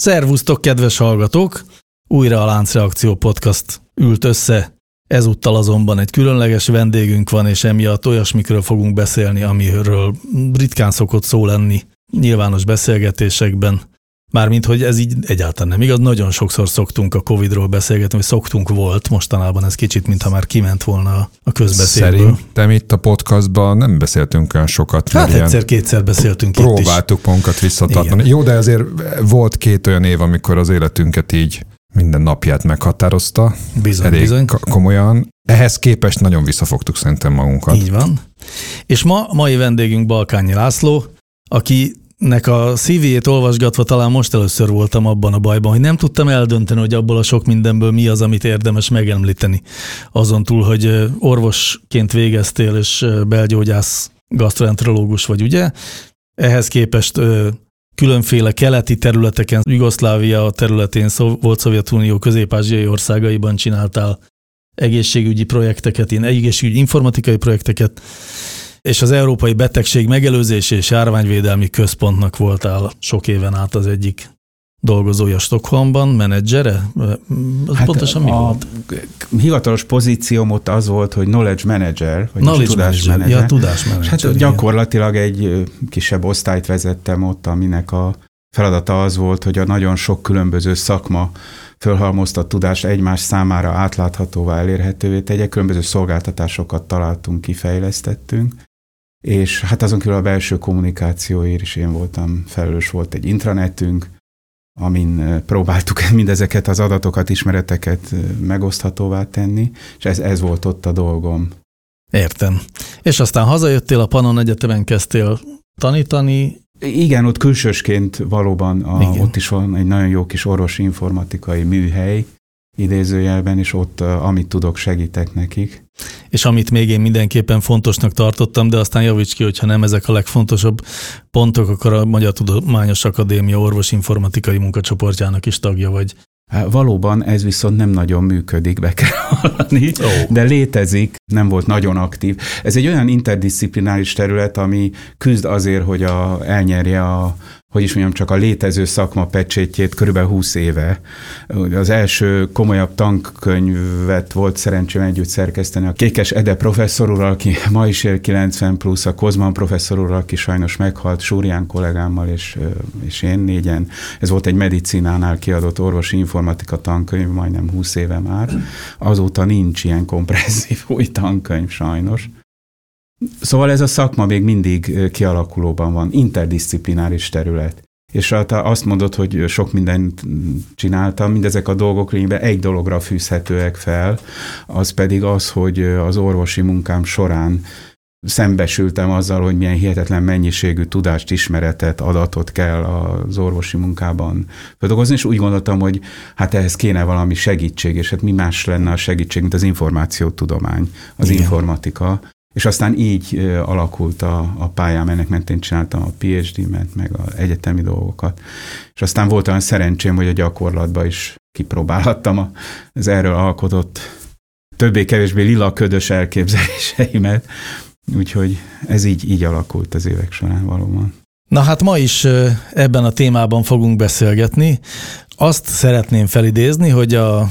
Szervusztok, kedves hallgatók! Újra a Láncreakció Podcast ült össze. Ezúttal azonban egy különleges vendégünk van, és emiatt olyasmikről fogunk beszélni, amiről ritkán szokott szó lenni nyilvános beszélgetésekben. Mármint, hogy ez így egyáltalán nem igaz. Nagyon sokszor szoktunk a Covid-ról beszélgetni, vagy szoktunk volt, mostanában ez kicsit, mintha már kiment volna a közbeszélből. Szerintem itt a podcastban nem beszéltünk olyan sokat. Hát egyszer-kétszer beszéltünk itt Próbáltuk magunkat visszatartani. Jó, de azért volt két olyan év, amikor az életünket így minden napját meghatározta. Bizony, elég bizony. komolyan. Ehhez képest nagyon visszafogtuk szerintem magunkat. Így van. És ma mai vendégünk Balkányi László, aki nek a CV-ét olvasgatva talán most először voltam abban a bajban, hogy nem tudtam eldönteni, hogy abból a sok mindenből mi az, amit érdemes megemlíteni. Azon túl, hogy orvosként végeztél, és belgyógyász, gastroenterológus vagy, ugye? Ehhez képest különféle keleti területeken, Jugoszlávia területén, volt Szovjetunió közép-ázsiai országaiban csináltál egészségügyi projekteket, ilyen egészségügyi informatikai projekteket, és az Európai Betegség Megelőzés és Járványvédelmi Központnak voltál sok éven át az egyik dolgozója Stockholmban, menedzsere? Az hát pontosan mi volt? Hivatalos pozícióm ott az volt, hogy knowledge manager, vagy knowledge tudás manager. Ja, tudás manager. Hát gyakorlatilag egy kisebb osztályt vezettem ott, aminek a feladata az volt, hogy a nagyon sok különböző szakma fölhalmoztat tudást egymás számára átláthatóvá elérhetővé tegye. Különböző szolgáltatásokat találtunk, kifejlesztettünk, és hát azon kívül a belső kommunikációért is én voltam felelős, volt egy intranetünk, amin próbáltuk mindezeket az adatokat, ismereteket megoszthatóvá tenni, és ez, ez volt ott a dolgom. Értem. És aztán hazajöttél, a Panon Egyetemen kezdtél tanítani. Igen, ott külsősként valóban a, ott is van egy nagyon jó kis orvosi informatikai műhely, idézőjelben, és ott, amit tudok, segítek nekik. És amit még én mindenképpen fontosnak tartottam, de aztán javíts ki, hogyha nem ezek a legfontosabb pontok, akkor a Magyar Tudományos Akadémia orvosinformatikai munkacsoportjának is tagja vagy. Valóban ez viszont nem nagyon működik, be kell hallani, oh. de létezik, nem volt nagyon aktív. Ez egy olyan interdisziplináris terület, ami küzd azért, hogy a, elnyerje a, hogy is mondjam, csak a létező szakma pecsétjét körülbelül 20 éve. Az első komolyabb tankönyvet volt szerencsém együtt szerkeszteni a Kékes Ede professzor úr, aki ma is él 90 plusz, a Kozman professzor úr, aki sajnos meghalt, Súrián kollégámmal és, és én négyen. Ez volt egy medicinánál kiadott orvosi informatika tankönyv, majdnem 20 éve már. Azóta nincs ilyen kompresszív új tankönyv sajnos. Szóval ez a szakma még mindig kialakulóban van, interdisziplináris terület. És azt mondod, hogy sok mindent csináltam, mindezek a dolgok lényegében egy dologra fűzhetőek fel, az pedig az, hogy az orvosi munkám során szembesültem azzal, hogy milyen hihetetlen mennyiségű tudást, ismeretet, adatot kell az orvosi munkában feldolgozni, és úgy gondoltam, hogy hát ehhez kéne valami segítség, és hát mi más lenne a segítség, mint az információtudomány, az Igen. informatika. És aztán így alakult a, a pályám, ennek mentén csináltam a PhD-met, meg az egyetemi dolgokat. És aztán volt olyan szerencsém, hogy a gyakorlatban is kipróbálhattam az erről alkotott többé-kevésbé lila ködös elképzeléseimet. Úgyhogy ez így, így alakult az évek során valóban. Na hát ma is ebben a témában fogunk beszélgetni. Azt szeretném felidézni, hogy a,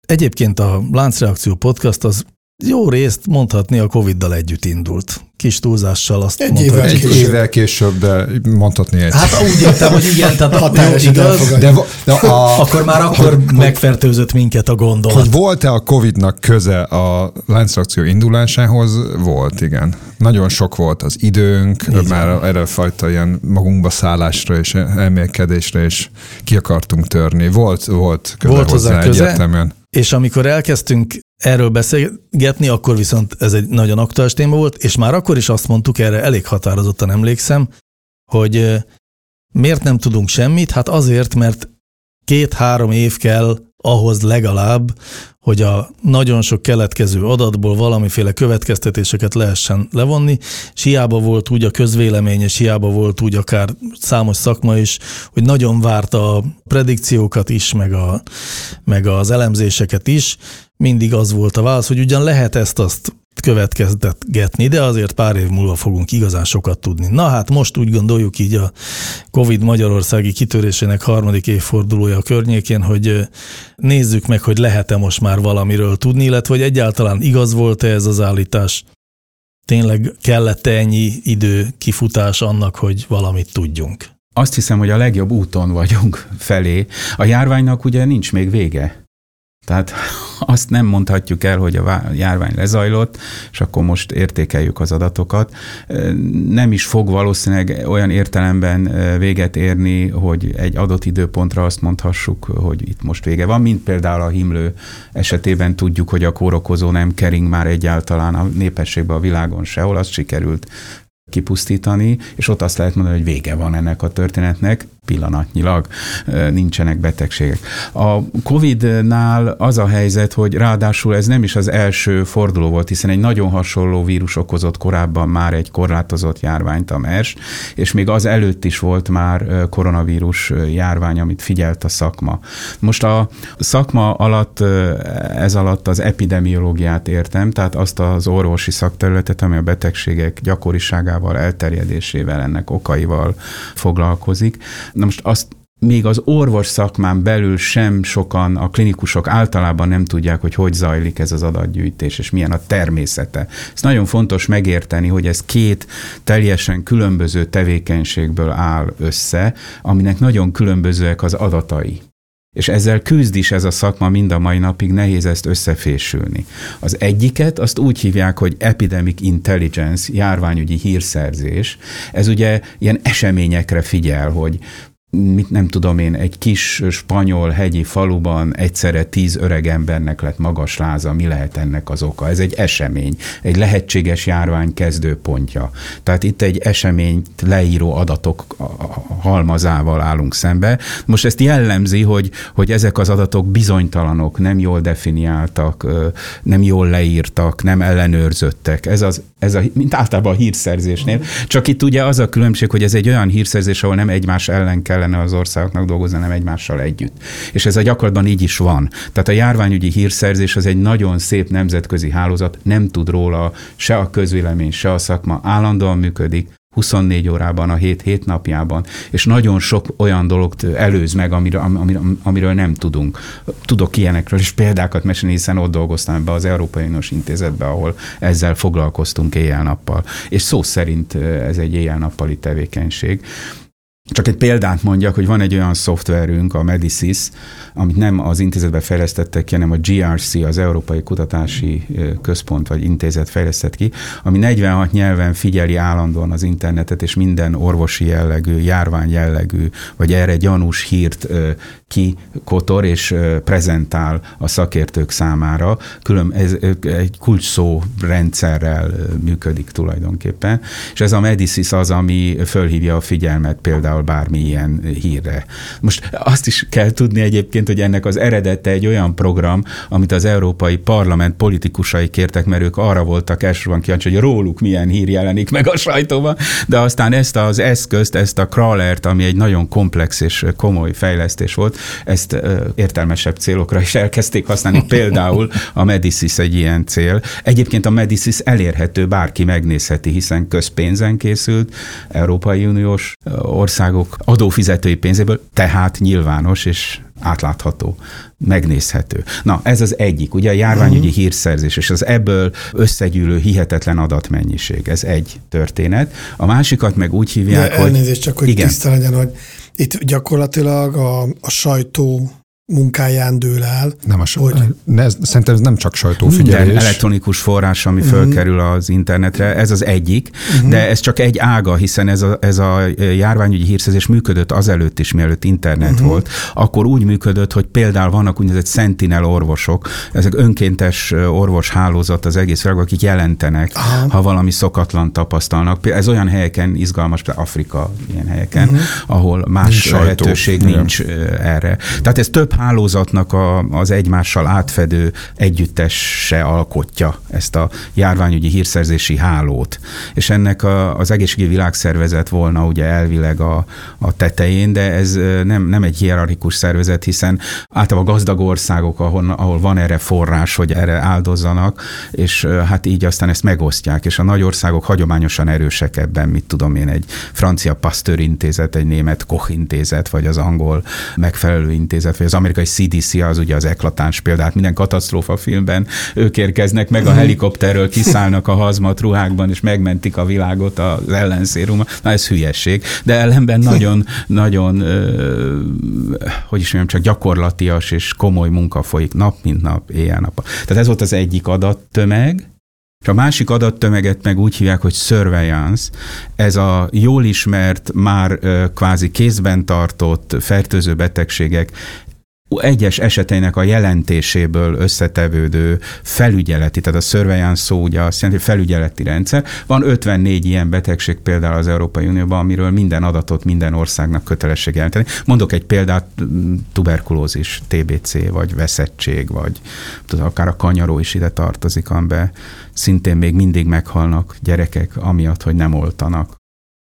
egyébként a Láncreakció podcast az jó részt mondhatni a Covid-dal együtt indult. Kis túlzással azt egy évvel, egy később. évvel később, de mondhatni egy. Hát úgy értem, hogy igen, tehát határos igaz, de, de a, akkor már akkor hogy, megfertőzött minket a gondolat. Hogy volt-e a Covid-nak köze a láncreakció indulásához? Volt, igen. Nagyon sok volt az időnk, Így már van. erre fajta ilyen magunkba szállásra és elmélkedésre is ki akartunk törni. Volt, volt köze volt hozzá, hozzá köze, egyértelműen. És amikor elkezdtünk erről beszélgetni, akkor viszont ez egy nagyon aktuális téma volt, és már akkor is azt mondtuk, erre elég határozottan emlékszem, hogy miért nem tudunk semmit? Hát azért, mert két-három év kell ahhoz legalább, hogy a nagyon sok keletkező adatból valamiféle következtetéseket lehessen levonni, és hiába volt úgy a közvélemény, és hiába volt úgy akár számos szakma is, hogy nagyon várta a predikciókat is, meg, a, meg az elemzéseket is, mindig az volt a válasz, hogy ugyan lehet ezt-azt következtetgetni, de azért pár év múlva fogunk igazán sokat tudni. Na hát most úgy gondoljuk így a Covid Magyarországi kitörésének harmadik évfordulója a környékén, hogy nézzük meg, hogy lehet-e most már valamiről tudni, illetve hogy egyáltalán igaz volt-e ez az állítás, tényleg kellett-e ennyi idő kifutás annak, hogy valamit tudjunk. Azt hiszem, hogy a legjobb úton vagyunk felé. A járványnak ugye nincs még vége. Tehát azt nem mondhatjuk el, hogy a járvány lezajlott, és akkor most értékeljük az adatokat. Nem is fog valószínűleg olyan értelemben véget érni, hogy egy adott időpontra azt mondhassuk, hogy itt most vége van, mint például a himlő esetében tudjuk, hogy a kórokozó nem kering már egyáltalán a népességben a világon sehol, azt sikerült kipusztítani, és ott azt lehet mondani, hogy vége van ennek a történetnek pillanatnyilag nincsenek betegségek. A COVID-nál az a helyzet, hogy ráadásul ez nem is az első forduló volt, hiszen egy nagyon hasonló vírus okozott korábban már egy korlátozott járványt, a MERS, és még az előtt is volt már koronavírus járvány, amit figyelt a szakma. Most a szakma alatt, ez alatt az epidemiológiát értem, tehát azt az orvosi szakterületet, ami a betegségek gyakoriságával, elterjedésével, ennek okaival foglalkozik. Na most azt még az orvos szakmán belül sem sokan, a klinikusok általában nem tudják, hogy hogy zajlik ez az adatgyűjtés, és milyen a természete. Ez nagyon fontos megérteni, hogy ez két teljesen különböző tevékenységből áll össze, aminek nagyon különbözőek az adatai. És ezzel küzd is ez a szakma mind a mai napig, nehéz ezt összefésülni. Az egyiket azt úgy hívják, hogy epidemic intelligence, járványügyi hírszerzés. Ez ugye ilyen eseményekre figyel, hogy mit nem tudom én, egy kis spanyol hegyi faluban egyszerre tíz öreg embernek lett magas láza, mi lehet ennek az oka? Ez egy esemény, egy lehetséges járvány kezdőpontja. Tehát itt egy eseményt leíró adatok halmazával állunk szembe. Most ezt jellemzi, hogy, hogy ezek az adatok bizonytalanok, nem jól definiáltak, nem jól leírtak, nem ellenőrzöttek. Ez, az, ez a, mint általában a hírszerzésnél. Csak itt ugye az a különbség, hogy ez egy olyan hírszerzés, ahol nem egymás ellen kell kellene az országoknak dolgozni, nem egymással együtt. És ez a gyakorlatban így is van. Tehát a járványügyi hírszerzés az egy nagyon szép nemzetközi hálózat, nem tud róla se a közvélemény, se a szakma, állandóan működik, 24 órában, a hét hét napjában, és nagyon sok olyan dolog előz meg, amiről, amiről, amiről nem tudunk. Tudok ilyenekről is példákat mesélni, hiszen ott dolgoztam be az Európai Uniós Intézetbe, ahol ezzel foglalkoztunk éjjel-nappal. És szó szerint ez egy éjjel-nappali tevékenység. Csak egy példát mondjak, hogy van egy olyan szoftverünk, a Medicis, amit nem az intézetbe fejlesztettek ki, hanem a GRC, az Európai Kutatási Központ vagy Intézet fejlesztett ki, ami 46 nyelven figyeli állandóan az internetet, és minden orvosi jellegű, járvány jellegű, vagy erre gyanús hírt ki kotor és prezentál a szakértők számára. Külön ez egy kulcsszó rendszerrel működik tulajdonképpen, és ez a Medicis az, ami fölhívja a figyelmet például bármilyen hírre. Most azt is kell tudni egyébként, hogy ennek az eredete egy olyan program, amit az Európai Parlament politikusai kértek, mert ők arra voltak elsősorban kíváncsi, hogy róluk milyen hír jelenik meg a sajtóban, de aztán ezt az eszközt, ezt a crawlert, ami egy nagyon komplex és komoly fejlesztés volt, ezt értelmesebb célokra is elkezdték használni. Például a Medicis egy ilyen cél. Egyébként a Medicis elérhető, bárki megnézheti, hiszen közpénzen készült, Európai Uniós országok adófizetői pénzéből, tehát nyilvános és átlátható, megnézhető. Na, ez az egyik, ugye a járványügyi uh-huh. hírszerzés, és az ebből összegyűlő hihetetlen adatmennyiség. Ez egy történet. A másikat meg úgy hívják, De hogy... Elnézést csak, hogy igen. tiszta legyen, hogy itt gyakorlatilag a, a sajtó munkáján dől el. Nem a hogy... ne, ez, szerintem ez nem csak sajtófigyelés. Minden elektronikus forrás, ami uh-huh. fölkerül az internetre, ez az egyik, uh-huh. de ez csak egy ága, hiszen ez a, ez a járványügyi hírszerzés működött azelőtt is, mielőtt internet uh-huh. volt. Akkor úgy működött, hogy például vannak úgynevezett sentinel orvosok, ezek önkéntes orvos hálózat az egész világban, akik jelentenek, Aha. ha valami szokatlan tapasztalnak. Ez olyan helyeken izgalmas, például Afrika ilyen helyeken, uh-huh. ahol más nincs lehetőség sajtó. nincs erre. Tehát ez több hálózatnak a, az egymással átfedő együttese alkotja ezt a járványügyi hírszerzési hálót. És ennek a, az egészségügyi világszervezet volna ugye elvileg a, a tetején, de ez nem, nem egy hierarchikus szervezet, hiszen általában gazdag országok, ahol, ahol van erre forrás, hogy erre áldozzanak, és hát így aztán ezt megosztják, és a nagy országok hagyományosan erősek ebben, mit tudom én, egy francia Pasteur intézet, egy német Koch intézet, vagy az angol megfelelő intézet, vagy az amerikai CDC az ugye az eklatáns példát, minden katasztrófa filmben ők érkeznek meg a helikopterről, kiszállnak a hazmat ruhákban, és megmentik a világot az ellenszérummal. Na ez hülyeség. De ellenben nagyon, nagyon, hogy is mondjam, csak gyakorlatias és komoly munka folyik nap, mint nap, éjjel-nap. Tehát ez volt az egyik adattömeg, és a másik adattömeget meg úgy hívják, hogy surveillance. Ez a jól ismert, már kvázi kézben tartott fertőző betegségek egyes eseteinek a jelentéséből összetevődő felügyeleti, tehát a surveillance szó ugye azt jelenti, hogy felügyeleti rendszer. Van 54 ilyen betegség például az Európai Unióban, amiről minden adatot minden országnak kötelesség jelenteni. Mondok egy példát, tuberkulózis, TBC, vagy veszettség, vagy tudom, akár a kanyaró is ide tartozik, amiben szintén még mindig meghalnak gyerekek, amiatt, hogy nem oltanak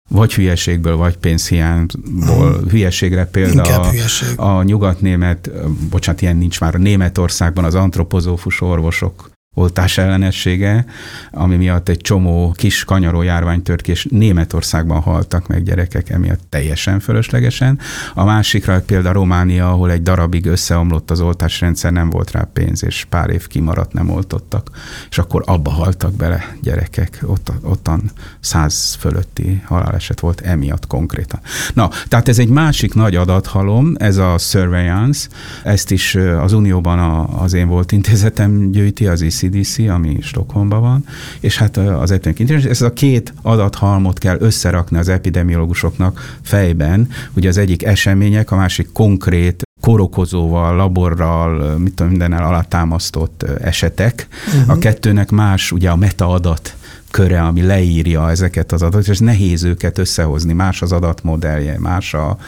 vagy hülyeségből, vagy pénzhiányból. Hmm. Hülyeségre példa a, hülyeség. a nyugatnémet, bocsánat, ilyen nincs már, a Németországban az antropozófus orvosok oltás ellenessége, ami miatt egy csomó kis kanyaró járvány tört ki, és Németországban haltak meg gyerekek emiatt teljesen fölöslegesen. A másikra például Románia, ahol egy darabig összeomlott az oltásrendszer, nem volt rá pénz, és pár év kimaradt, nem oltottak, és akkor abba haltak bele gyerekek. Ott, ottan száz fölötti haláleset volt emiatt konkrétan. Na, tehát ez egy másik nagy adathalom, ez a surveillance, ezt is az Unióban az én volt intézetem gyűjti, az ICD, CDC, ami Stockholmban van, és hát az Epidemic Intelligence, ez a két adathalmot kell összerakni az epidemiológusoknak fejben, ugye az egyik események, a másik konkrét kórokozóval, laborral, mit tudom, mindennel alátámasztott esetek. Uh-huh. A kettőnek más ugye a metaadat köre, ami leírja ezeket az adatokat, és nehéz őket összehozni, más az adatmodellje, más a,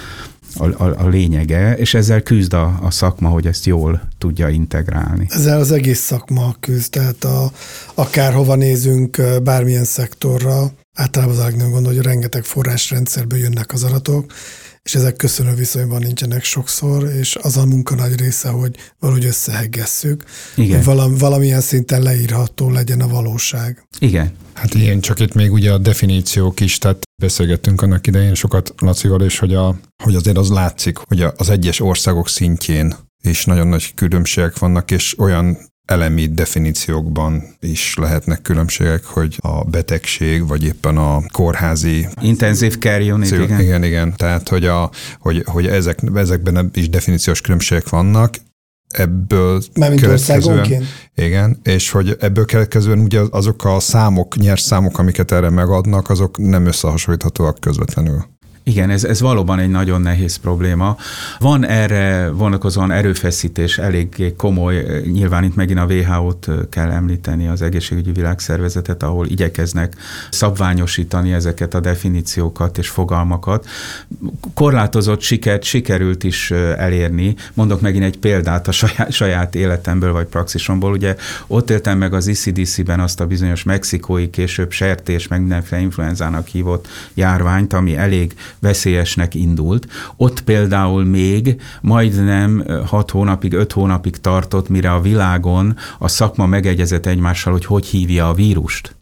a, a, a lényege, és ezzel küzd a, a szakma, hogy ezt jól tudja integrálni. Ezzel az egész szakma küzd, tehát a, akárhova nézünk, bármilyen szektorra, általában az nem gondol, hogy rengeteg forrásrendszerből jönnek az adatok, és ezek köszönő viszonyban nincsenek sokszor, és az a munka nagy része, hogy valahogy összeheggesszük, Igen. hogy valam, valamilyen szinten leírható legyen a valóság. Igen. Hát igen, csak itt még ugye a definíciók is, tehát beszélgettünk annak idején sokat Lacival, és hogy, a, hogy azért az látszik, hogy az egyes országok szintjén is nagyon nagy különbségek vannak, és olyan elemi definíciókban is lehetnek különbségek, hogy a betegség, vagy éppen a kórházi... Intenzív care unit, igen. Igen, igen. Tehát, hogy, a, hogy, hogy ezek, ezekben is definíciós különbségek vannak, ebből Mármint országonként? Igen, és hogy ebből keletkezően ugye azok a számok, nyers számok, amiket erre megadnak, azok nem összehasonlíthatóak közvetlenül. Igen, ez, ez valóban egy nagyon nehéz probléma. Van erre vonatkozóan erőfeszítés, elég komoly, nyilván itt megint a WHO-t kell említeni, az egészségügyi világszervezetet, ahol igyekeznek szabványosítani ezeket a definíciókat és fogalmakat. Korlátozott sikert sikerült is elérni. Mondok megint egy példát a saját, saját életemből vagy praxisomból. Ugye ott éltem meg az ICDC-ben azt a bizonyos mexikói, később sertés, meg mindenféle influenzának hívott járványt, ami elég veszélyesnek indult. Ott például még majdnem hat hónapig, öt hónapig tartott, mire a világon a szakma megegyezett egymással, hogy hogy hívja a vírust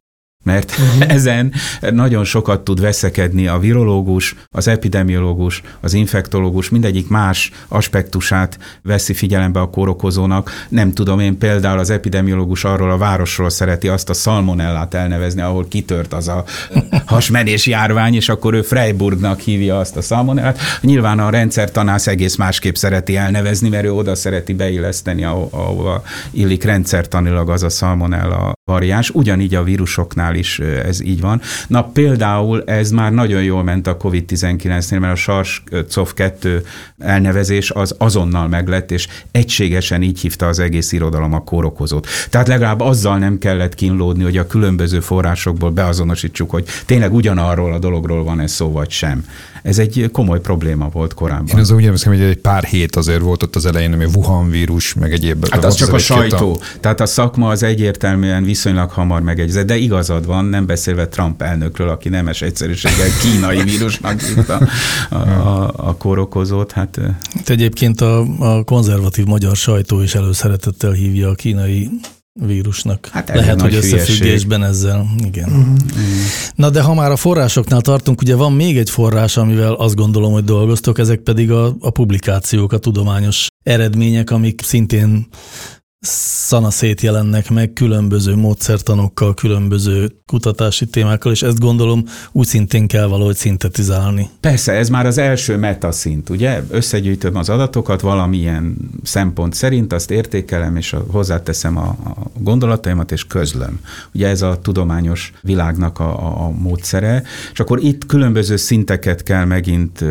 mert uh-huh. ezen nagyon sokat tud veszekedni a virológus, az epidemiológus, az infektológus, mindegyik más aspektusát veszi figyelembe a kórokozónak. Nem tudom, én például az epidemiológus arról a városról szereti azt a szalmonellát elnevezni, ahol kitört az a hasmenés járvány, és akkor ő Freiburgnak hívja azt a szalmonellát. Nyilván a rendszertanász egész másképp szereti elnevezni, mert ő oda szereti beilleszteni, ahova illik rendszertanilag az a szalmonella variáns. Ugyanígy a vírusoknál is ez így van. Na például ez már nagyon jól ment a COVID-19-nél, mert a SARS-CoV-2 elnevezés az azonnal meglett, és egységesen így hívta az egész irodalom a kórokozót. Tehát legalább azzal nem kellett kínlódni, hogy a különböző forrásokból beazonosítsuk, hogy tényleg ugyanarról a dologról van ez szó, vagy sem. Ez egy komoly probléma volt korábban. Én az úgy emlékszem, hogy egy pár hét azért volt ott az elején, ami Wuhan vírus, meg egyéb. Hát az csak a sajtó. A... Tehát a szakma az egyértelműen viszonylag hamar megegyezett, de igazad van, nem beszélve Trump elnökről, aki nemes egyszerűséggel kínai vírusnak hívta a, a, a kórokozót. Hát, hát egyébként a, a konzervatív magyar sajtó is előszeretettel hívja a kínai vírusnak. Hát Lehet, hogy összefüggésben hülyeség. ezzel. Igen. Uh-huh. Na de ha már a forrásoknál tartunk, ugye van még egy forrás, amivel azt gondolom, hogy dolgoztok, ezek pedig a, a publikációk, a tudományos eredmények, amik szintén szanaszét jelennek meg különböző módszertanokkal, különböző kutatási témákkal, és ezt gondolom úgy szintén kell valahogy szintetizálni. Persze, ez már az első metaszint, ugye? Összegyűjtöm az adatokat valamilyen szempont szerint, azt értékelem, és hozzáteszem a, a gondolataimat, és közlöm. Ugye ez a tudományos világnak a, a, a módszere, és akkor itt különböző szinteket kell megint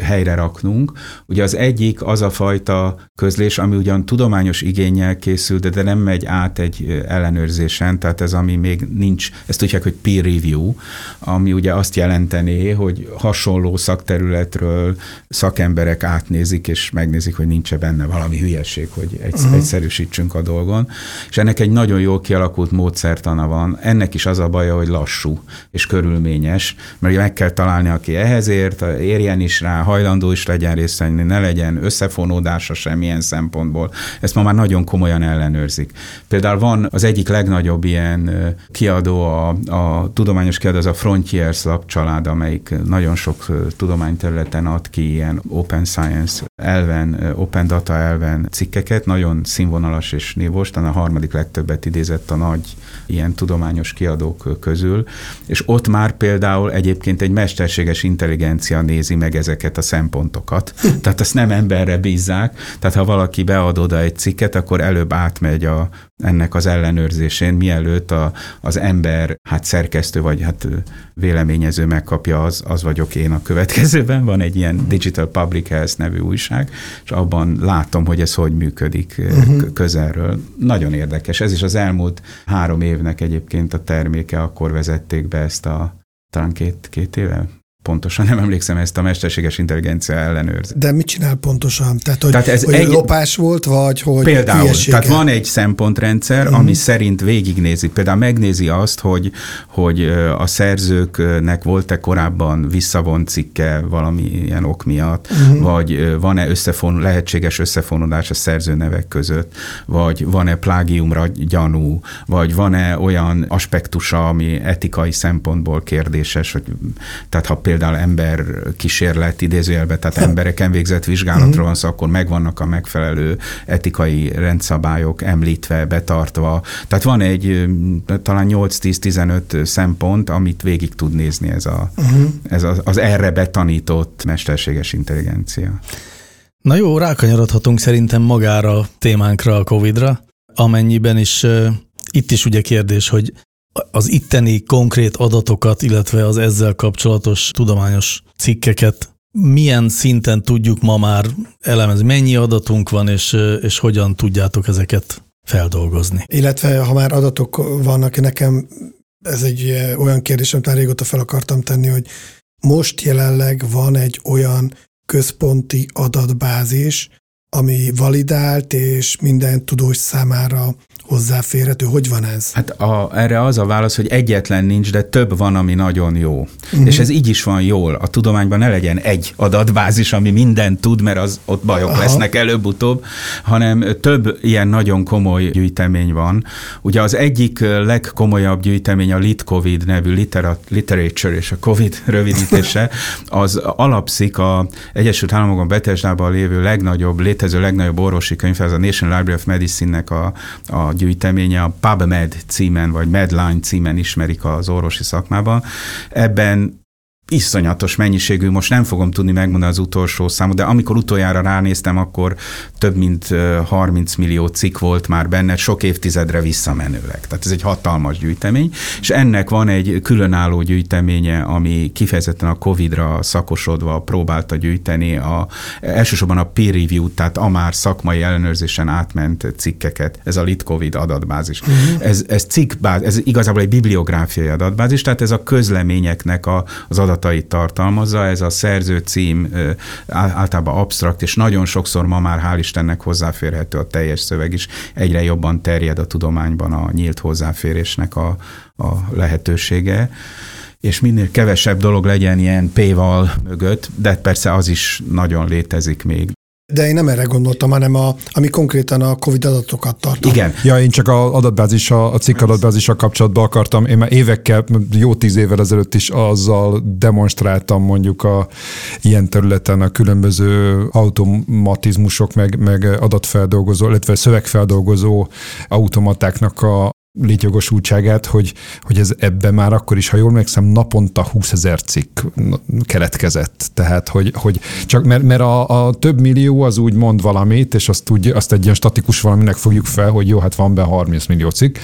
helyre raknunk. Ugye az egyik az a fajta közlés, ami ugyan tudományos igényel készül, de, de nem megy át egy ellenőrzésen, tehát ez ami még nincs, ezt tudják, hogy peer review, ami ugye azt jelentené, hogy hasonló szakterületről szakemberek átnézik, és megnézik, hogy nincs-e benne valami hülyeség, hogy egy, uh-huh. egyszerűsítsünk a dolgon. És ennek egy nagyon jól kialakult módszertana van. Ennek is az a baja, hogy lassú és körülményes, mert meg kell találni, aki ehhez ért, érjen is rá, hajlandó is legyen részt ne legyen összefonódása semmilyen szempontból. Ezt ma már nagyon komolyan ellenőrzik. Például van az egyik legnagyobb ilyen kiadó, a, a tudományos kiadó, az a Frontiers lap család, amelyik nagyon sok tudományterületen ad ki ilyen open science elven, open data elven cikkeket, nagyon színvonalas és talán a harmadik legtöbbet idézett a nagy ilyen tudományos kiadók közül, és ott már például egyébként egy mesterséges intelligencia nézi meg ezeket a szempontokat. Tehát ezt nem emberre bízzák. Tehát ha valaki bead oda egy cikket, akkor előbb átmegy a, ennek az ellenőrzésén, mielőtt a, az ember, hát szerkesztő vagy hát véleményező megkapja, az, az vagyok én a következőben. Van egy ilyen Digital Public Health nevű újság, és abban látom, hogy ez hogy működik uh-huh. közelről. Nagyon érdekes. Ez is az elmúlt három évnek egyébként a terméke, akkor vezették be ezt a talán két, két éve, pontosan nem emlékszem ezt a mesterséges intelligencia ellenőrz. De mit csinál pontosan? Tehát, hogy, tehát ez hogy egy, lopás volt, vagy hogy Például, hülyesége? tehát van egy szempontrendszer, uh-huh. ami szerint végignézi, például megnézi azt, hogy, hogy a szerzőknek volt-e korábban visszavont cikke valamilyen ok miatt, uh-huh. vagy van-e összefon, lehetséges összefonódás a szerzőnevek között, vagy van-e plágiumra gyanú, vagy van-e olyan aspektusa, ami etikai szempontból kérdéses, hogy tehát ha például ember kísérlet idézőjelben, tehát embereken végzett vizsgálatról van szó, akkor megvannak a megfelelő etikai rendszabályok említve, betartva. Tehát van egy talán 8-10-15 szempont, amit végig tud nézni ez, a, uh-huh. ez az, az erre betanított mesterséges intelligencia. Na jó, rákanyarodhatunk szerintem magára a témánkra, a Covid-ra, amennyiben is uh, itt is ugye kérdés, hogy az itteni konkrét adatokat, illetve az ezzel kapcsolatos tudományos cikkeket milyen szinten tudjuk ma már elemezni? Mennyi adatunk van, és, és hogyan tudjátok ezeket feldolgozni? Illetve, ha már adatok vannak, nekem ez egy olyan kérdés, amit már régóta fel akartam tenni, hogy most jelenleg van egy olyan központi adatbázis, ami validált, és minden tudós számára hozzáférhető? Hogy van ez? Hát a, erre az a válasz, hogy egyetlen nincs, de több van, ami nagyon jó. Uh-huh. És ez így is van jól. A tudományban ne legyen egy adatbázis, ami mindent tud, mert az ott bajok Aha. lesznek előbb-utóbb, hanem több ilyen nagyon komoly gyűjtemény van. Ugye az egyik legkomolyabb gyűjtemény a LitCovid nevű litera, literature és a COVID rövidítése, az alapszik a Egyesült Államokon Betesdában lévő legnagyobb, létező legnagyobb orvosi könyv, ez a National Library of Medicine-nek a, a gyűjteménye, a PubMed címen, vagy Medline címen ismerik az orvosi szakmában. Ebben iszonyatos mennyiségű, most nem fogom tudni megmondani az utolsó számot, de amikor utoljára ránéztem, akkor több mint 30 millió cikk volt már benne, sok évtizedre visszamenőleg. Tehát ez egy hatalmas gyűjtemény, és ennek van egy különálló gyűjteménye, ami kifejezetten a Covid-ra szakosodva próbálta gyűjteni, a, elsősorban a peer review, tehát a már szakmai ellenőrzésen átment cikkeket, ez a LitCovid adatbázis. Uh-huh. Ez, ez cikkbáz, ez igazából egy bibliográfiai adatbázis, tehát ez a közleményeknek a, az adat adatait tartalmazza, ez a szerző cím általában absztrakt, és nagyon sokszor ma már hál' Istennek hozzáférhető a teljes szöveg is, egyre jobban terjed a tudományban a nyílt hozzáférésnek a, a lehetősége. És minél kevesebb dolog legyen ilyen P-val mögött, de persze az is nagyon létezik még. De én nem erre gondoltam, hanem a, ami konkrétan a COVID adatokat tartalmaz. Igen. Ja, én csak a adatbázis, a cikk adatbázissal kapcsolatban akartam. Én már évekkel, jó tíz évvel ezelőtt is azzal demonstráltam mondjuk a ilyen területen a különböző automatizmusok, meg, meg adatfeldolgozó, illetve szövegfeldolgozó automatáknak a létjogosultságát, hogy, hogy ez ebben már akkor is, ha jól megszem, naponta 20 ezer cikk keletkezett. Tehát, hogy, hogy csak mert, mert a, a, több millió az úgy mond valamit, és azt, úgy, azt egy ilyen statikus valaminek fogjuk fel, hogy jó, hát van be 30 millió cikk,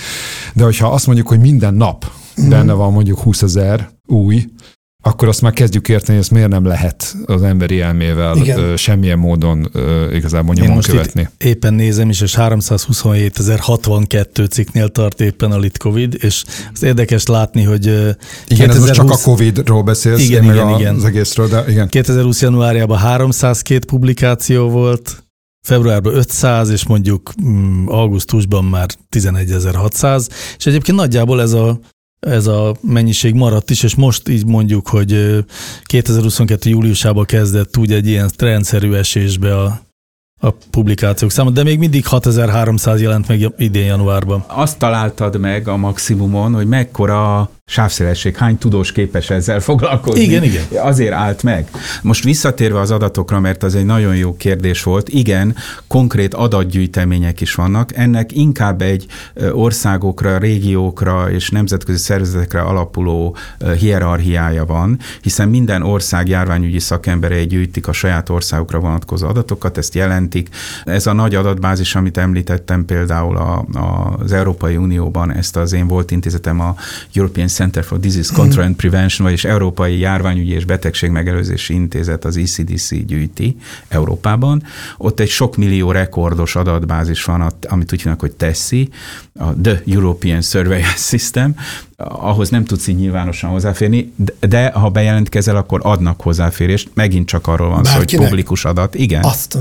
de hogyha azt mondjuk, hogy minden nap benne van mondjuk 20 ezer új, akkor azt már kezdjük érteni, hogy ezt miért nem lehet az emberi elmével Igen. semmilyen módon igazából nyomon Én most követni. éppen nézem is, és 327.062 cikknél tart éppen a Litcovid, és az érdekes látni, hogy Igen, 2020... ez most csak a Covid-ról beszélsz, igen, meg igen, a, igen. az egészről, de igen. 2020 januárjában 302 publikáció volt, februárban 500, és mondjuk mm, augusztusban már 11.600, és egyébként nagyjából ez a ez a mennyiség maradt is, és most így mondjuk, hogy 2022. júliusában kezdett úgy egy ilyen rendszerű esésbe a, a publikációk száma, de még mindig 6300 jelent meg idén januárban. Azt találtad meg a maximumon, hogy mekkora sávszélesség, hány tudós képes ezzel foglalkozni? Igen, igen. Azért állt meg. Most visszatérve az adatokra, mert az egy nagyon jó kérdés volt, igen, konkrét adatgyűjtemények is vannak, ennek inkább egy országokra, régiókra és nemzetközi szervezetekre alapuló hierarchiája van, hiszen minden ország járványügyi szakemberei gyűjtik a saját országukra vonatkozó adatokat, ezt jelentik. Ez a nagy adatbázis, amit említettem például a, a, az Európai Unióban, ezt az én volt intézetem a European Center for Disease Control and Prevention, vagyis Európai Járványügyi és Betegség Megelőzési Intézet, az ECDC gyűjti Európában. Ott egy sok millió rekordos adatbázis van, amit úgy hívnak, hogy TESSI, a The European Surveillance System, ahhoz nem tudsz így nyilvánosan hozzáférni, de ha bejelentkezel, akkor adnak hozzáférést. Megint csak arról van Bárkinek? szó, hogy publikus adat. Igen. Azt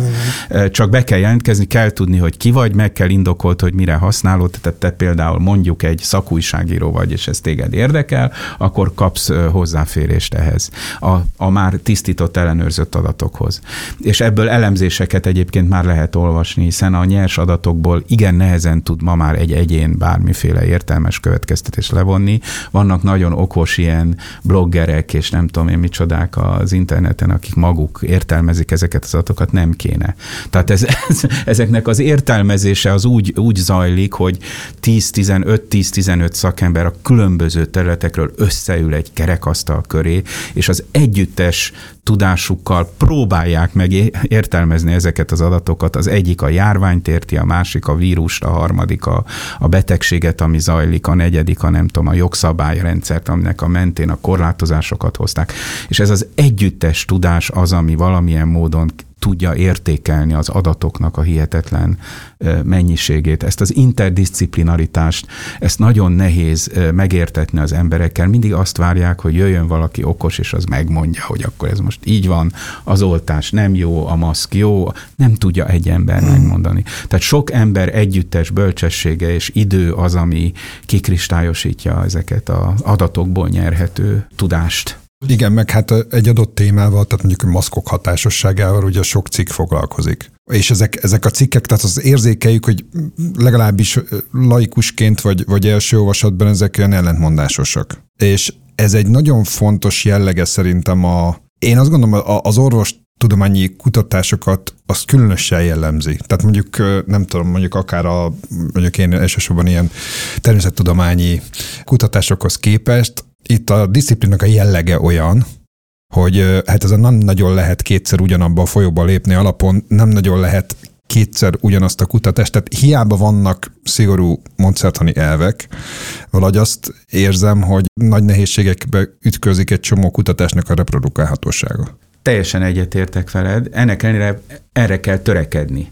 Csak be kell jelentkezni, kell tudni, hogy ki vagy, meg kell indokolt, hogy mire használod. Tehát te például mondjuk egy szakújságíró vagy, és ez téged érdekel, akkor kapsz hozzáférést ehhez, a, a már tisztított, ellenőrzött adatokhoz. És ebből elemzéseket egyébként már lehet olvasni, hiszen a nyers adatokból igen nehezen tud ma már egy egyén bármiféle értelmes következtetés levonni, tenni. Vannak nagyon okos ilyen bloggerek, és nem tudom én micsodák az interneten, akik maguk értelmezik ezeket az adatokat, nem kéne. Tehát ez, ez, ezeknek az értelmezése az úgy, úgy zajlik, hogy 10-15-10-15 szakember a különböző területekről összeül egy kerekasztal köré, és az együttes tudásukkal próbálják meg értelmezni ezeket az adatokat. Az egyik a járványt érti, a másik a vírust, a harmadik a, a betegséget, ami zajlik, a negyedik a nem tudom, a jogszabályrendszert, aminek a mentén a korlátozásokat hozták. És ez az együttes tudás az, ami valamilyen módon tudja értékelni az adatoknak a hihetetlen mennyiségét. Ezt az interdisciplinaritást, ezt nagyon nehéz megértetni az emberekkel. Mindig azt várják, hogy jöjjön valaki okos, és az megmondja, hogy akkor ez most így van, az oltás nem jó, a maszk jó, nem tudja egy ember hmm. megmondani. Tehát sok ember együttes bölcsessége és idő az, ami kikristályosítja ezeket az adatokból nyerhető tudást. Igen, meg hát egy adott témával, tehát mondjuk a maszkok hatásosságával ugye sok cikk foglalkozik. És ezek, ezek a cikkek, tehát az érzékeljük, hogy legalábbis laikusként vagy, vagy első olvasatban ezek olyan ellentmondásosak. És ez egy nagyon fontos jellege szerintem a, én azt gondolom, az orvos tudományi kutatásokat azt különösen jellemzi. Tehát mondjuk, nem tudom, mondjuk akár a, mondjuk én elsősorban ilyen természettudományi kutatásokhoz képest, itt a disziplinak a jellege olyan, hogy hát ez nem nagyon lehet kétszer ugyanabba a folyóba lépni alapon, nem nagyon lehet kétszer ugyanazt a kutatást, tehát hiába vannak szigorú mondszertani elvek, valahogy azt érzem, hogy nagy nehézségekbe ütközik egy csomó kutatásnak a reprodukálhatósága. Teljesen egyetértek veled, ennek ellenére erre kell törekedni.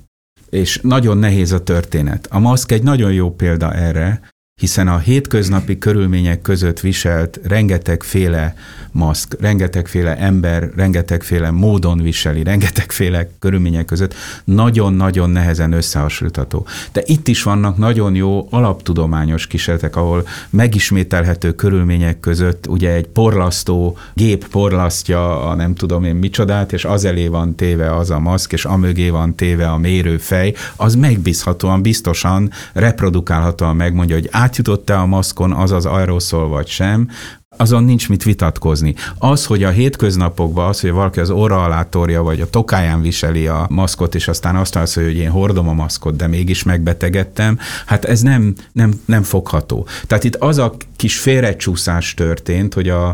És nagyon nehéz a történet. A maszk egy nagyon jó példa erre, hiszen a hétköznapi körülmények között viselt rengetegféle maszk, rengetegféle ember, rengetegféle módon viseli, rengetegféle körülmények között nagyon-nagyon nehezen összehasonlítható. De itt is vannak nagyon jó alaptudományos kísérletek, ahol megismételhető körülmények között ugye egy porlasztó gép porlasztja a nem tudom én micsodát, és az elé van téve az a maszk, és amögé van téve a mérőfej, az megbízhatóan, biztosan, reprodukálhatóan megmondja, hogy átjutott-e a maszkon az az aeroszol vagy sem, azon nincs mit vitatkozni. Az, hogy a hétköznapokban az, hogy valaki az orra alá torja, vagy a tokáján viseli a maszkot, és aztán azt mondja, hogy én hordom a maszkot, de mégis megbetegedtem, hát ez nem, nem, nem fogható. Tehát itt az a kis félrecsúszás történt, hogy a,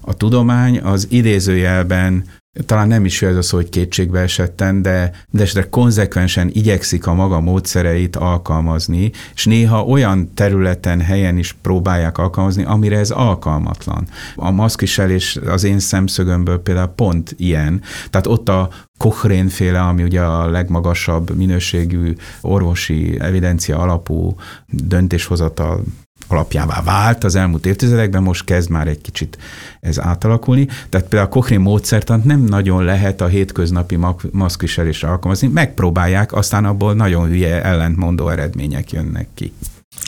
a tudomány az idézőjelben talán nem is ez az, hogy kétségbe esetten, de, de esetre konzekvensen igyekszik a maga módszereit alkalmazni, és néha olyan területen, helyen is próbálják alkalmazni, amire ez alkalmatlan. A maszkviselés az én szemszögömből például pont ilyen. Tehát ott a Cochrane féle, ami ugye a legmagasabb minőségű orvosi evidencia alapú döntéshozatal alapjává vált az elmúlt évtizedekben, most kezd már egy kicsit ez átalakulni. Tehát például a Cochrane módszertant nem nagyon lehet a hétköznapi maszkviselésre alkalmazni, megpróbálják, aztán abból nagyon hülye ellentmondó eredmények jönnek ki.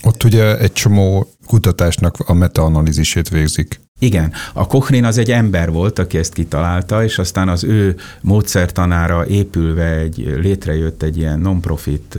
Ott ugye egy csomó kutatásnak a metaanalízisét végzik. Igen, a Cochrane az egy ember volt, aki ezt kitalálta, és aztán az ő módszertanára épülve egy, létrejött egy ilyen non-profit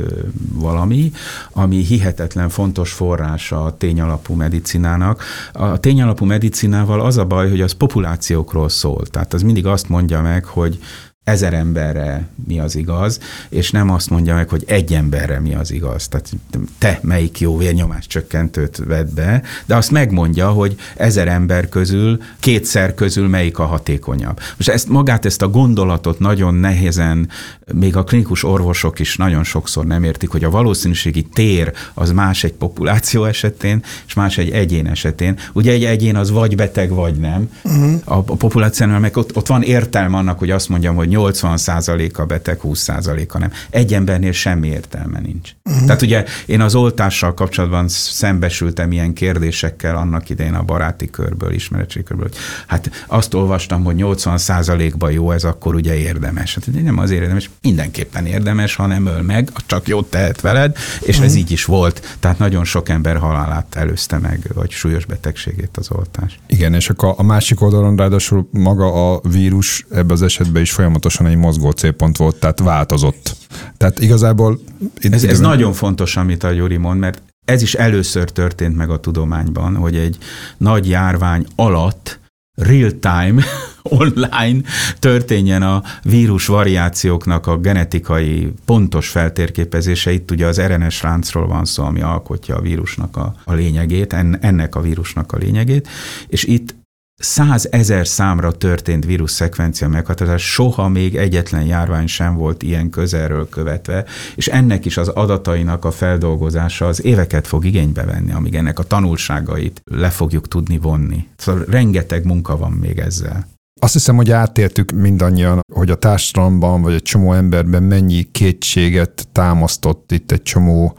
valami, ami hihetetlen fontos forrása a tényalapú medicinának. A tényalapú medicinával az a baj, hogy az populációkról szól. Tehát az mindig azt mondja meg, hogy ezer emberre mi az igaz, és nem azt mondja meg, hogy egy emberre mi az igaz. Tehát te melyik jó vérnyomás csökkentőt vedd be, de azt megmondja, hogy ezer ember közül, kétszer közül melyik a hatékonyabb. Most ezt magát, ezt a gondolatot nagyon nehézen, még a klinikus orvosok is nagyon sokszor nem értik, hogy a valószínűségi tér az más egy populáció esetén, és más egy egyén esetén. Ugye egy egyén az vagy beteg, vagy nem. Uh-huh. A, a populációnál meg ott, ott van értelme annak, hogy azt mondjam, hogy 80%-a beteg, 20%-a nem. Egy embernél semmi értelme nincs. Uh-huh. Tehát ugye én az oltással kapcsolatban szembesültem ilyen kérdésekkel annak idején a baráti körből, ismeretségi körből, hogy hát azt olvastam, hogy 80%-ban jó ez, akkor ugye érdemes. Hát nem azért érdemes, mindenképpen érdemes, ha nem öl meg, csak jót tehet veled, és uh-huh. ez mhm. így is volt. Tehát nagyon sok ember halálát előzte meg, vagy súlyos betegségét az oltás. Igen, és akkor a másik oldalon ráadásul maga a vírus ebbe az esetben is folyamatosan folyamatosan egy mozgó célpont volt, tehát változott. Tehát igazából... Ez, ez nagyon fontos, amit a Gyuri mond, mert ez is először történt meg a tudományban, hogy egy nagy járvány alatt real-time, online történjen a vírus variációknak a genetikai pontos feltérképezése. Itt ugye az RNS ráncról van szó, ami alkotja a vírusnak a, a lényegét, ennek a vírusnak a lényegét, és itt százezer számra történt vírus szekvencia meghatározás, soha még egyetlen járvány sem volt ilyen közelről követve, és ennek is az adatainak a feldolgozása az éveket fog igénybe venni, amíg ennek a tanulságait le fogjuk tudni vonni. Szóval rengeteg munka van még ezzel. Azt hiszem, hogy átéltük mindannyian, hogy a társadalomban, vagy egy csomó emberben mennyi kétséget támasztott itt egy csomó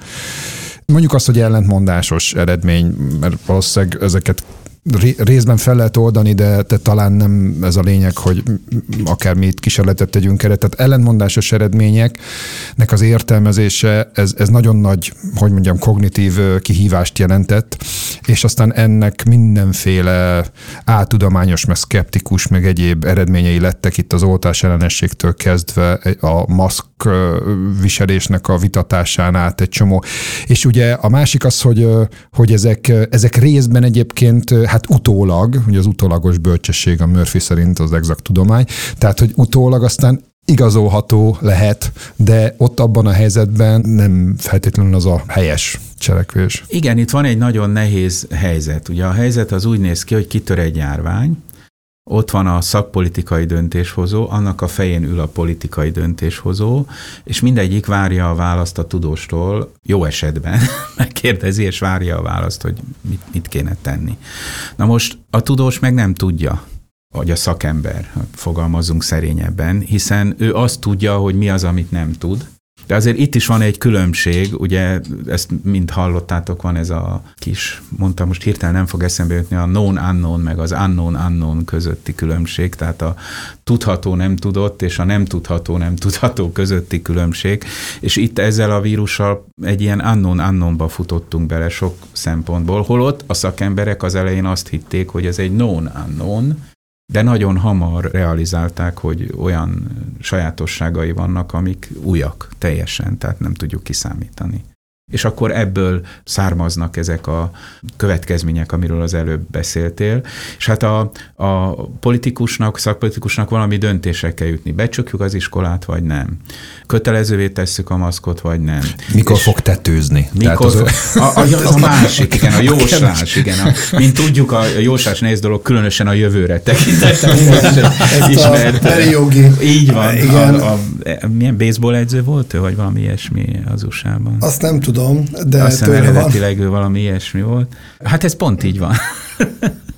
Mondjuk azt, hogy ellentmondásos eredmény, mert valószínűleg ezeket részben fel lehet oldani, de, de talán nem ez a lényeg, hogy akár mi itt kísérletet tegyünk erre. Tehát ellentmondásos eredményeknek az értelmezése, ez, ez nagyon nagy, hogy mondjam, kognitív kihívást jelentett, és aztán ennek mindenféle áltudományos, meg szkeptikus, meg egyéb eredményei lettek itt az oltás ellenességtől kezdve a maszk viselésnek a vitatásán át egy csomó. És ugye a másik az, hogy, hogy ezek, ezek részben egyébként hát utólag, ugye az utólagos bölcsesség a Murphy szerint az exakt tudomány, tehát hogy utólag aztán igazolható lehet, de ott abban a helyzetben nem feltétlenül az a helyes cselekvés. Igen, itt van egy nagyon nehéz helyzet. Ugye a helyzet az úgy néz ki, hogy kitör egy járvány, ott van a szakpolitikai döntéshozó, annak a fején ül a politikai döntéshozó, és mindegyik várja a választ a tudóstól, jó esetben megkérdezi, és várja a választ, hogy mit, mit kéne tenni. Na most a tudós meg nem tudja, vagy a szakember, fogalmazunk szerényebben, hiszen ő azt tudja, hogy mi az, amit nem tud, de azért itt is van egy különbség, ugye ezt mind hallottátok, van ez a kis, mondtam most hirtelen nem fog eszembe jutni, a known unknown meg az unknown unknown közötti különbség, tehát a tudható nem tudott és a nem tudható nem tudható közötti különbség, és itt ezzel a vírussal egy ilyen unknown unknownba futottunk bele sok szempontból, holott a szakemberek az elején azt hitték, hogy ez egy known unknown, de nagyon hamar realizálták, hogy olyan sajátosságai vannak, amik újak teljesen, tehát nem tudjuk kiszámítani. És akkor ebből származnak ezek a következmények, amiről az előbb beszéltél. És hát a, a politikusnak, szakpolitikusnak valami döntésre kell jutni. Becsukjuk az iskolát, vagy nem. Kötelezővé tesszük a maszkot, vagy nem. Mikor és fog tetőzni? Mikor az... a, a, a másik, igen, a jóslás, igen. A, mint tudjuk, a jóslás nehéz dolog, különösen a jövőre tekintettel. Ismert. jogi. Így van. Igen. A, a, milyen baseball edző volt ő, vagy valami ilyesmi az USA-ban? Azt nem tudom tudom, de Azt hiszem eredetileg ő valami ilyesmi volt. Hát ez pont így van.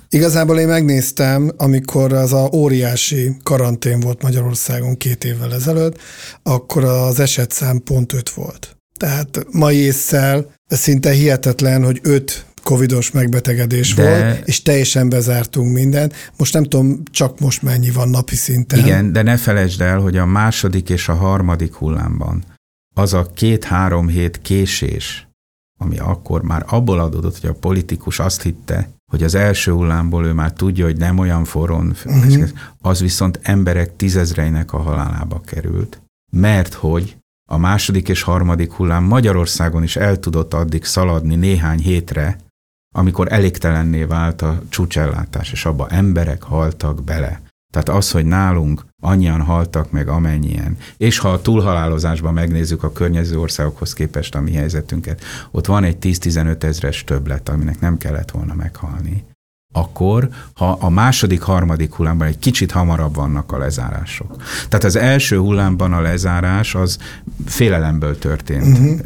Igazából én megnéztem, amikor az a óriási karantén volt Magyarországon két évvel ezelőtt, akkor az esetszám pont öt volt. Tehát mai észszel szinte hihetetlen, hogy öt covidos megbetegedés De... volt, és teljesen bezártunk mindent. Most nem tudom, csak most mennyi van napi szinten. Igen, de ne felejtsd el, hogy a második és a harmadik hullámban az a két-három hét késés, ami akkor már abból adódott, hogy a politikus azt hitte, hogy az első hullámból ő már tudja, hogy nem olyan forrón, uh-huh. az viszont emberek tízezreinek a halálába került, mert hogy a második és harmadik hullám Magyarországon is el tudott addig szaladni néhány hétre, amikor elégtelenné vált a csúcsellátás, és abba emberek haltak bele. Tehát az, hogy nálunk annyian haltak meg amennyien, és ha a túlhalálozásban megnézzük a környező országokhoz képest a mi helyzetünket, ott van egy 10-15 ezres többlet, aminek nem kellett volna meghalni akkor, ha a második, harmadik hullámban egy kicsit hamarabb vannak a lezárások. Tehát az első hullámban a lezárás az félelemből történt. Uh-huh.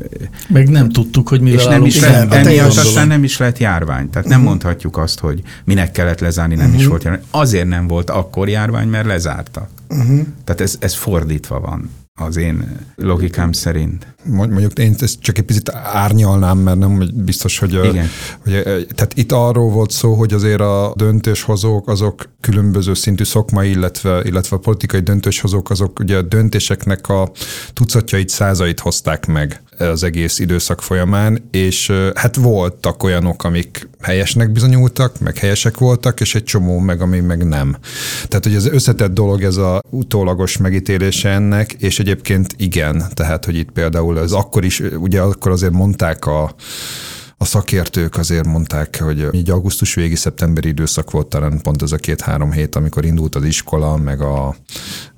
Meg nem tudtuk, hogy mivel És nem is lett, emiatt aztán nem is lett járvány. Tehát uh-huh. nem mondhatjuk azt, hogy minek kellett lezárni, nem uh-huh. is volt járvány. Azért nem volt akkor járvány, mert lezártak. Uh-huh. Tehát ez, ez fordítva van az én logikám szerint. Mondjuk én ezt csak egy picit árnyalnám, mert nem biztos, hogy, Igen. hogy tehát itt arról volt szó, hogy azért a döntéshozók azok különböző szintű szakmai, illetve, illetve a politikai döntéshozók azok ugye a döntéseknek a tucatjait, százait hozták meg az egész időszak folyamán, és hát voltak olyanok, amik helyesnek bizonyultak, meg helyesek voltak, és egy csomó meg, ami meg nem. Tehát, hogy ez összetett dolog ez a utólagos megítélése ennek, és egyébként igen, tehát, hogy itt például ez akkor is, ugye akkor azért mondták a a szakértők azért mondták, hogy így augusztus végi szeptemberi időszak volt talán pont ez a két-három hét, amikor indult az iskola, meg a,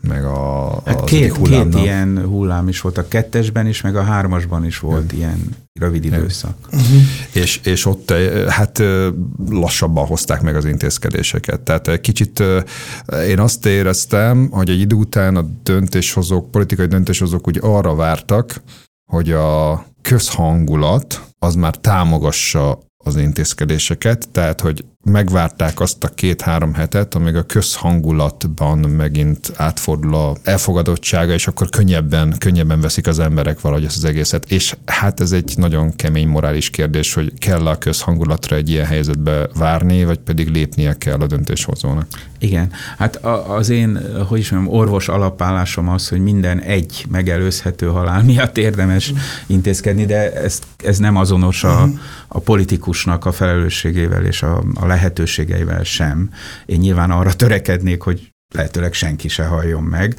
meg a hát két, két ilyen hullám is volt, a kettesben is, meg a hármasban is volt ja. ilyen rövid időszak. Uh-huh. És, és ott eh, hát eh, lassabban hozták meg az intézkedéseket. Tehát kicsit eh, én azt éreztem, hogy egy idő után a döntéshozók, politikai döntéshozók úgy arra vártak, hogy a közhangulat az már támogassa az intézkedéseket, tehát hogy, megvárták azt a két-három hetet, amíg a közhangulatban megint átfordul a elfogadottsága, és akkor könnyebben, könnyebben veszik az emberek valahogy ezt az egészet. És hát ez egy nagyon kemény morális kérdés, hogy kell a közhangulatra egy ilyen helyzetbe várni, vagy pedig lépnie kell a döntéshozónak. Igen, hát az én, hogy is mondjam, orvos alapállásom az, hogy minden egy megelőzhető halál miatt érdemes intézkedni, de ez, ez nem azonos a, a politikusnak a felelősségével és a, a lehetőségeivel sem. Én nyilván arra törekednék, hogy lehetőleg senki se halljon meg,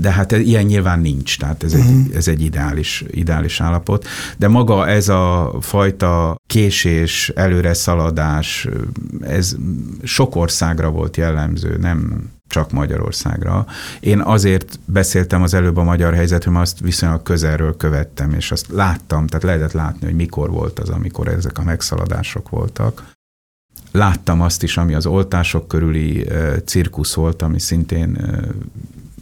de hát ilyen nyilván nincs, tehát ez, uh-huh. egy, mhm. ez egy ideális, ideális állapot. De maga ez a fajta késés, előre szaladás, ez sok országra volt jellemző, nem csak Magyarországra. Én azért beszéltem az előbb a magyar helyzetről, mert azt viszonylag közelről követtem, és azt láttam, tehát lehetett látni, hogy mikor volt az, amikor ezek a megszaladások voltak. Láttam azt is, ami az oltások körüli cirkusz volt, ami szintén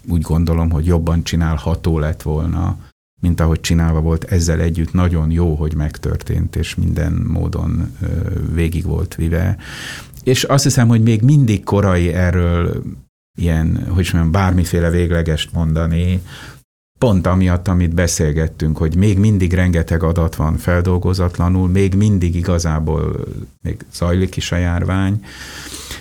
úgy gondolom, hogy jobban csinálható lett volna, mint ahogy csinálva volt. Ezzel együtt nagyon jó, hogy megtörtént, és minden módon végig volt vive. És azt hiszem, hogy még mindig korai erről ilyen, hogy mondjam, bármiféle véglegest mondani, pont amiatt, amit beszélgettünk, hogy még mindig rengeteg adat van feldolgozatlanul, még mindig igazából még zajlik is a járvány.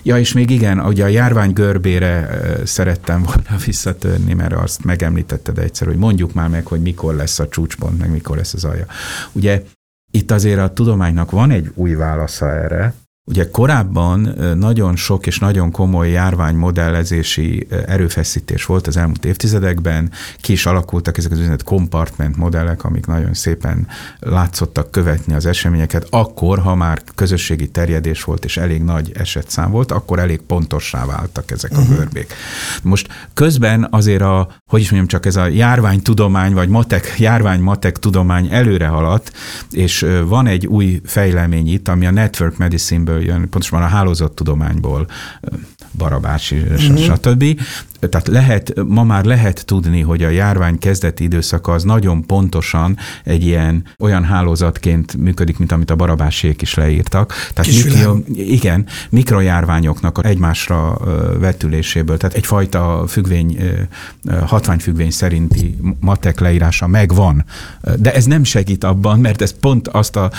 Ja, és még igen, ugye a járvány görbére szerettem volna visszatörni, mert azt megemlítetted egyszer, hogy mondjuk már meg, hogy mikor lesz a csúcspont, meg mikor lesz az alja. Ugye itt azért a tudománynak van egy új válasza erre, Ugye korábban nagyon sok és nagyon komoly járványmodellezési erőfeszítés volt az elmúlt évtizedekben, ki is alakultak ezek az úgynevezett compartment modellek, amik nagyon szépen látszottak követni az eseményeket. Akkor, ha már közösségi terjedés volt és elég nagy esetszám volt, akkor elég pontossá váltak ezek a uh-huh. görbék. Most közben azért a, hogy is mondjam, csak ez a járványtudomány, vagy matek, járvány-matek tudomány előre haladt, és van egy új fejlemény itt, ami a network medicine-ből jön, pontosan a hálózattudományból, Barabási, mm-hmm. stb. Tehát lehet, ma már lehet tudni, hogy a járvány kezdeti időszaka az nagyon pontosan egy ilyen olyan hálózatként működik, mint amit a barabásiek is leírtak. Tehát mikro, igen, mikrojárványoknak egymásra vetüléséből, tehát egyfajta függvény, hatványfüggvény szerinti matek leírása megvan. De ez nem segít abban, mert ez pont azt a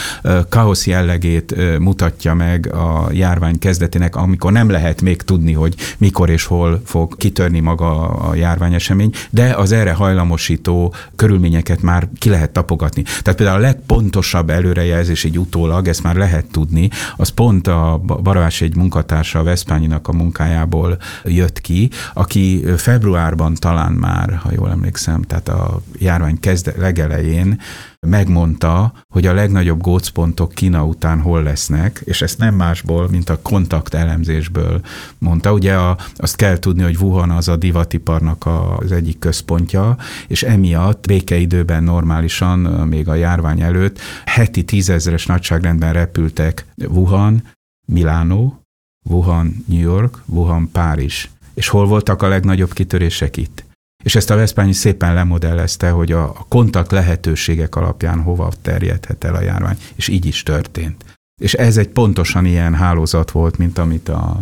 káosz jellegét mutatja meg a járvány kezdetének, amikor nem lehet még tudni, hogy mikor és hol fog kitörni kitörni maga a járványesemény, de az erre hajlamosító körülményeket már ki lehet tapogatni. Tehát például a legpontosabb előrejelzés így utólag, ezt már lehet tudni, az pont a Barabás egy munkatársa a Veszpányinak a munkájából jött ki, aki februárban talán már, ha jól emlékszem, tehát a járvány kezd legelején megmondta, hogy a legnagyobb gócpontok Kína után hol lesznek, és ezt nem másból, mint a kontakt elemzésből mondta. Ugye a, azt kell tudni, hogy Wuhan az a divatiparnak az egyik központja, és emiatt békeidőben normálisan, még a járvány előtt, heti tízezres nagyságrendben repültek Wuhan, Milánó, Wuhan, New York, Wuhan, Párizs. És hol voltak a legnagyobb kitörések itt? És ezt a Veszpányi szépen lemodellezte, hogy a, a kontakt lehetőségek alapján hova terjedhet el a járvány, és így is történt. És ez egy pontosan ilyen hálózat volt, mint amit a,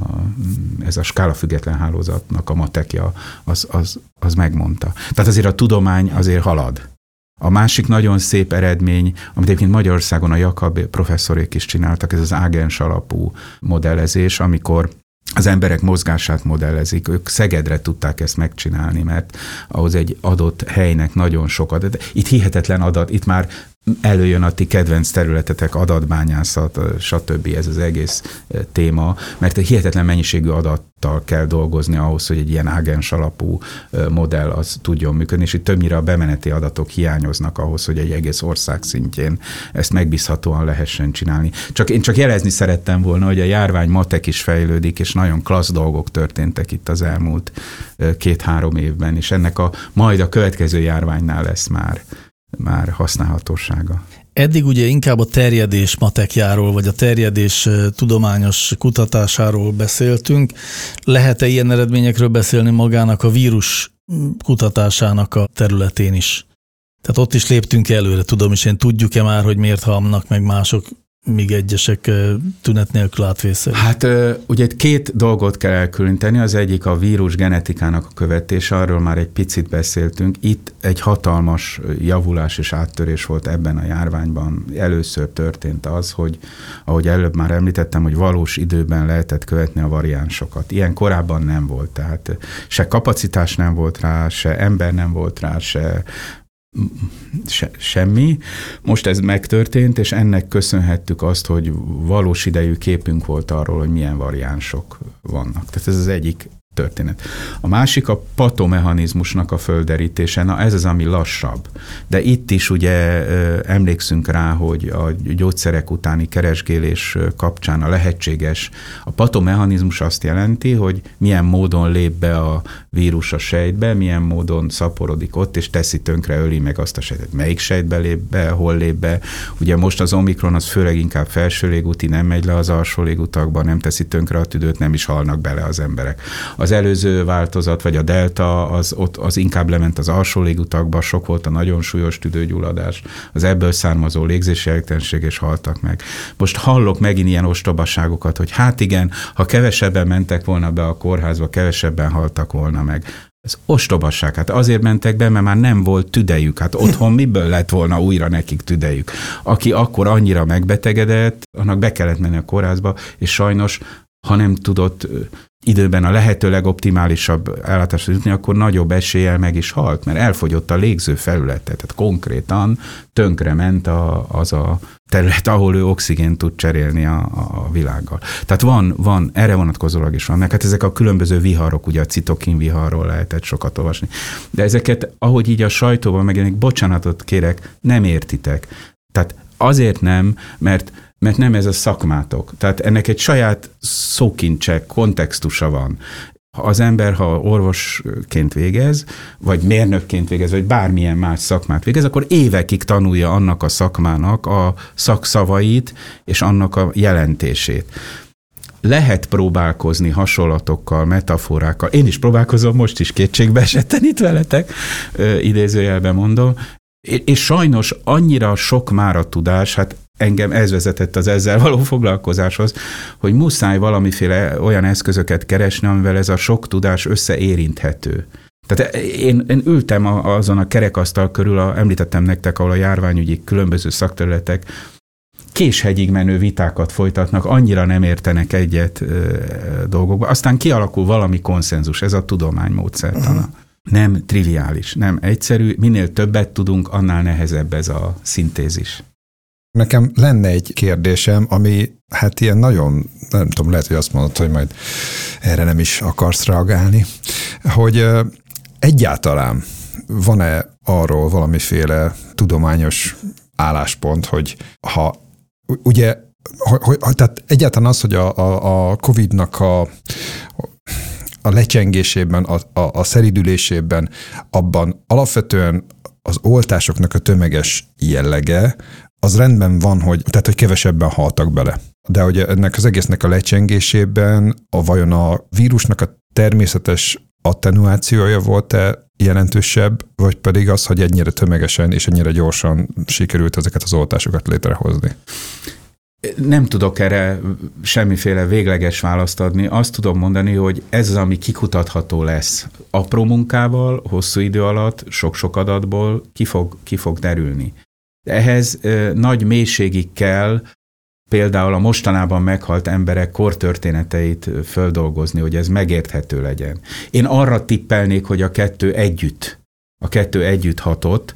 ez a skála független hálózatnak a matekja az, az, az megmondta. Tehát azért a tudomány azért halad. A másik nagyon szép eredmény, amit egyébként Magyarországon a Jakab professzorék is csináltak, ez az ágens alapú modellezés, amikor az emberek mozgását modellezik, ők Szegedre tudták ezt megcsinálni, mert ahhoz egy adott helynek nagyon sok adat. Itt hihetetlen adat, itt már előjön a ti kedvenc területetek, adatbányászat, stb. ez az egész téma, mert egy hihetetlen mennyiségű adattal kell dolgozni ahhoz, hogy egy ilyen ágens alapú modell az tudjon működni, és itt többnyire a bemeneti adatok hiányoznak ahhoz, hogy egy egész ország szintjén ezt megbízhatóan lehessen csinálni. Csak én csak jelezni szerettem volna, hogy a járvány matek is fejlődik, és nagyon klassz dolgok történtek itt az elmúlt két-három évben, és ennek a majd a következő járványnál lesz már már használhatósága. Eddig ugye inkább a terjedés matekjáról, vagy a terjedés tudományos kutatásáról beszéltünk. Lehet-e ilyen eredményekről beszélni magának a vírus kutatásának a területén is? Tehát ott is léptünk előre, tudom is én, tudjuk-e már, hogy miért halnak meg mások míg egyesek tünet nélkül átvészelik? Hát ugye két dolgot kell elkülöníteni, az egyik a vírus genetikának a követése, arról már egy picit beszéltünk. Itt egy hatalmas javulás és áttörés volt ebben a járványban. Először történt az, hogy ahogy előbb már említettem, hogy valós időben lehetett követni a variánsokat. Ilyen korábban nem volt, tehát se kapacitás nem volt rá, se ember nem volt rá, se se, semmi. Most ez megtörtént, és ennek köszönhettük azt, hogy valós idejű képünk volt arról, hogy milyen variánsok vannak. Tehát ez az egyik történet. A másik a patomechanizmusnak a földerítése, na ez az, ami lassabb. De itt is ugye emlékszünk rá, hogy a gyógyszerek utáni keresgélés kapcsán a lehetséges, a patomechanizmus azt jelenti, hogy milyen módon lép be a vírus a sejtbe, milyen módon szaporodik ott, és teszi tönkre, öli meg azt a sejtet. Melyik sejtbe lép be, hol lép be. Ugye most az Omikron az főleg inkább felső légúti, nem megy le az alsó légutakba, nem teszi tönkre a tüdőt, nem is halnak bele az emberek. A az előző változat, vagy a delta, az, ott, az inkább lement az alsó légutakba, sok volt a nagyon súlyos tüdőgyulladás, az ebből származó légzési elégtelenség, és haltak meg. Most hallok megint ilyen ostobaságokat, hogy hát igen, ha kevesebben mentek volna be a kórházba, kevesebben haltak volna meg. Ez ostobasság. Hát azért mentek be, mert már nem volt tüdejük. Hát otthon miből lett volna újra nekik tüdejük? Aki akkor annyira megbetegedett, annak be kellett menni a kórházba, és sajnos ha nem tudott időben a lehető legoptimálisabb ellátásra jutni, akkor nagyobb eséllyel meg is halt, mert elfogyott a légző felülete, tehát konkrétan tönkre ment a, az a terület, ahol ő oxigént tud cserélni a, a világgal. Tehát van, van, erre vonatkozólag is van, meg hát ezek a különböző viharok, ugye a citokin viharról lehetett sokat olvasni, de ezeket, ahogy így a sajtóban megjelenik, bocsánatot kérek, nem értitek. Tehát azért nem, mert mert nem ez a szakmátok. Tehát ennek egy saját szókincse, kontextusa van. Az ember, ha orvosként végez, vagy mérnökként végez, vagy bármilyen más szakmát végez, akkor évekig tanulja annak a szakmának a szakszavait és annak a jelentését lehet próbálkozni hasonlatokkal, metaforákkal. Én is próbálkozom, most is kétségbe esetten itt veletek, idézőjelben mondom, és sajnos annyira sok már a tudás, hát engem ez vezetett az ezzel való foglalkozáshoz, hogy muszáj valamiféle olyan eszközöket keresni, amivel ez a sok tudás összeérinthető. Tehát én, én ültem a, azon a kerekasztal körül, a, említettem nektek, ahol a járványügyi különböző szakterületek késhegyig menő vitákat folytatnak, annyira nem értenek egyet ö, dolgokba. Aztán kialakul valami konszenzus, ez a tudomány módszertana. Uh-huh. Nem triviális, nem egyszerű, minél többet tudunk, annál nehezebb ez a szintézis. Nekem lenne egy kérdésem, ami hát ilyen nagyon, nem tudom, lehet, hogy azt mondod, hogy majd erre nem is akarsz reagálni, hogy egyáltalán van-e arról valamiféle tudományos álláspont, hogy ha ugye, hogy, tehát egyáltalán az, hogy a, a, a COVID-nak a, a lecsengésében, a, a, a szeridülésében, abban alapvetően az oltásoknak a tömeges jellege, az rendben van, hogy, tehát, hogy kevesebben haltak bele. De hogy ennek az egésznek a lecsengésében a vajon a vírusnak a természetes attenuációja volt-e jelentősebb, vagy pedig az, hogy ennyire tömegesen és ennyire gyorsan sikerült ezeket az oltásokat létrehozni? Nem tudok erre semmiféle végleges választ adni. Azt tudom mondani, hogy ez az, ami kikutatható lesz. Apró munkával, hosszú idő alatt, sok-sok adatból ki fog, ki fog derülni. Ehhez nagy mélységig kell például a mostanában meghalt emberek kortörténeteit földolgozni, hogy ez megérthető legyen. Én arra tippelnék, hogy a kettő együtt a kettő együtt hatott,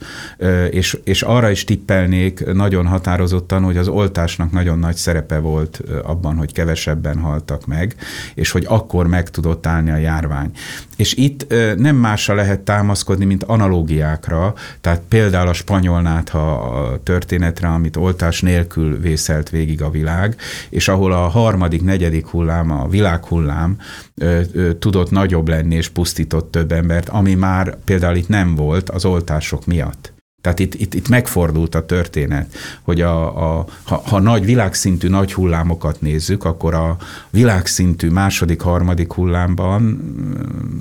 és, és arra is tippelnék nagyon határozottan, hogy az oltásnak nagyon nagy szerepe volt abban, hogy kevesebben haltak meg, és hogy akkor meg tudott állni a járvány. És itt nem másra lehet támaszkodni, mint analógiákra, tehát például a spanyolnát, ha a történetre, amit oltás nélkül vészelt végig a világ, és ahol a harmadik, negyedik hullám, a világhullám tudott nagyobb lenni és pusztított több embert, ami már például itt nem volt az oltások miatt. Tehát itt, itt, itt megfordult a történet, hogy a, a, ha, ha nagy világszintű nagy hullámokat nézzük, akkor a világszintű második, harmadik hullámban,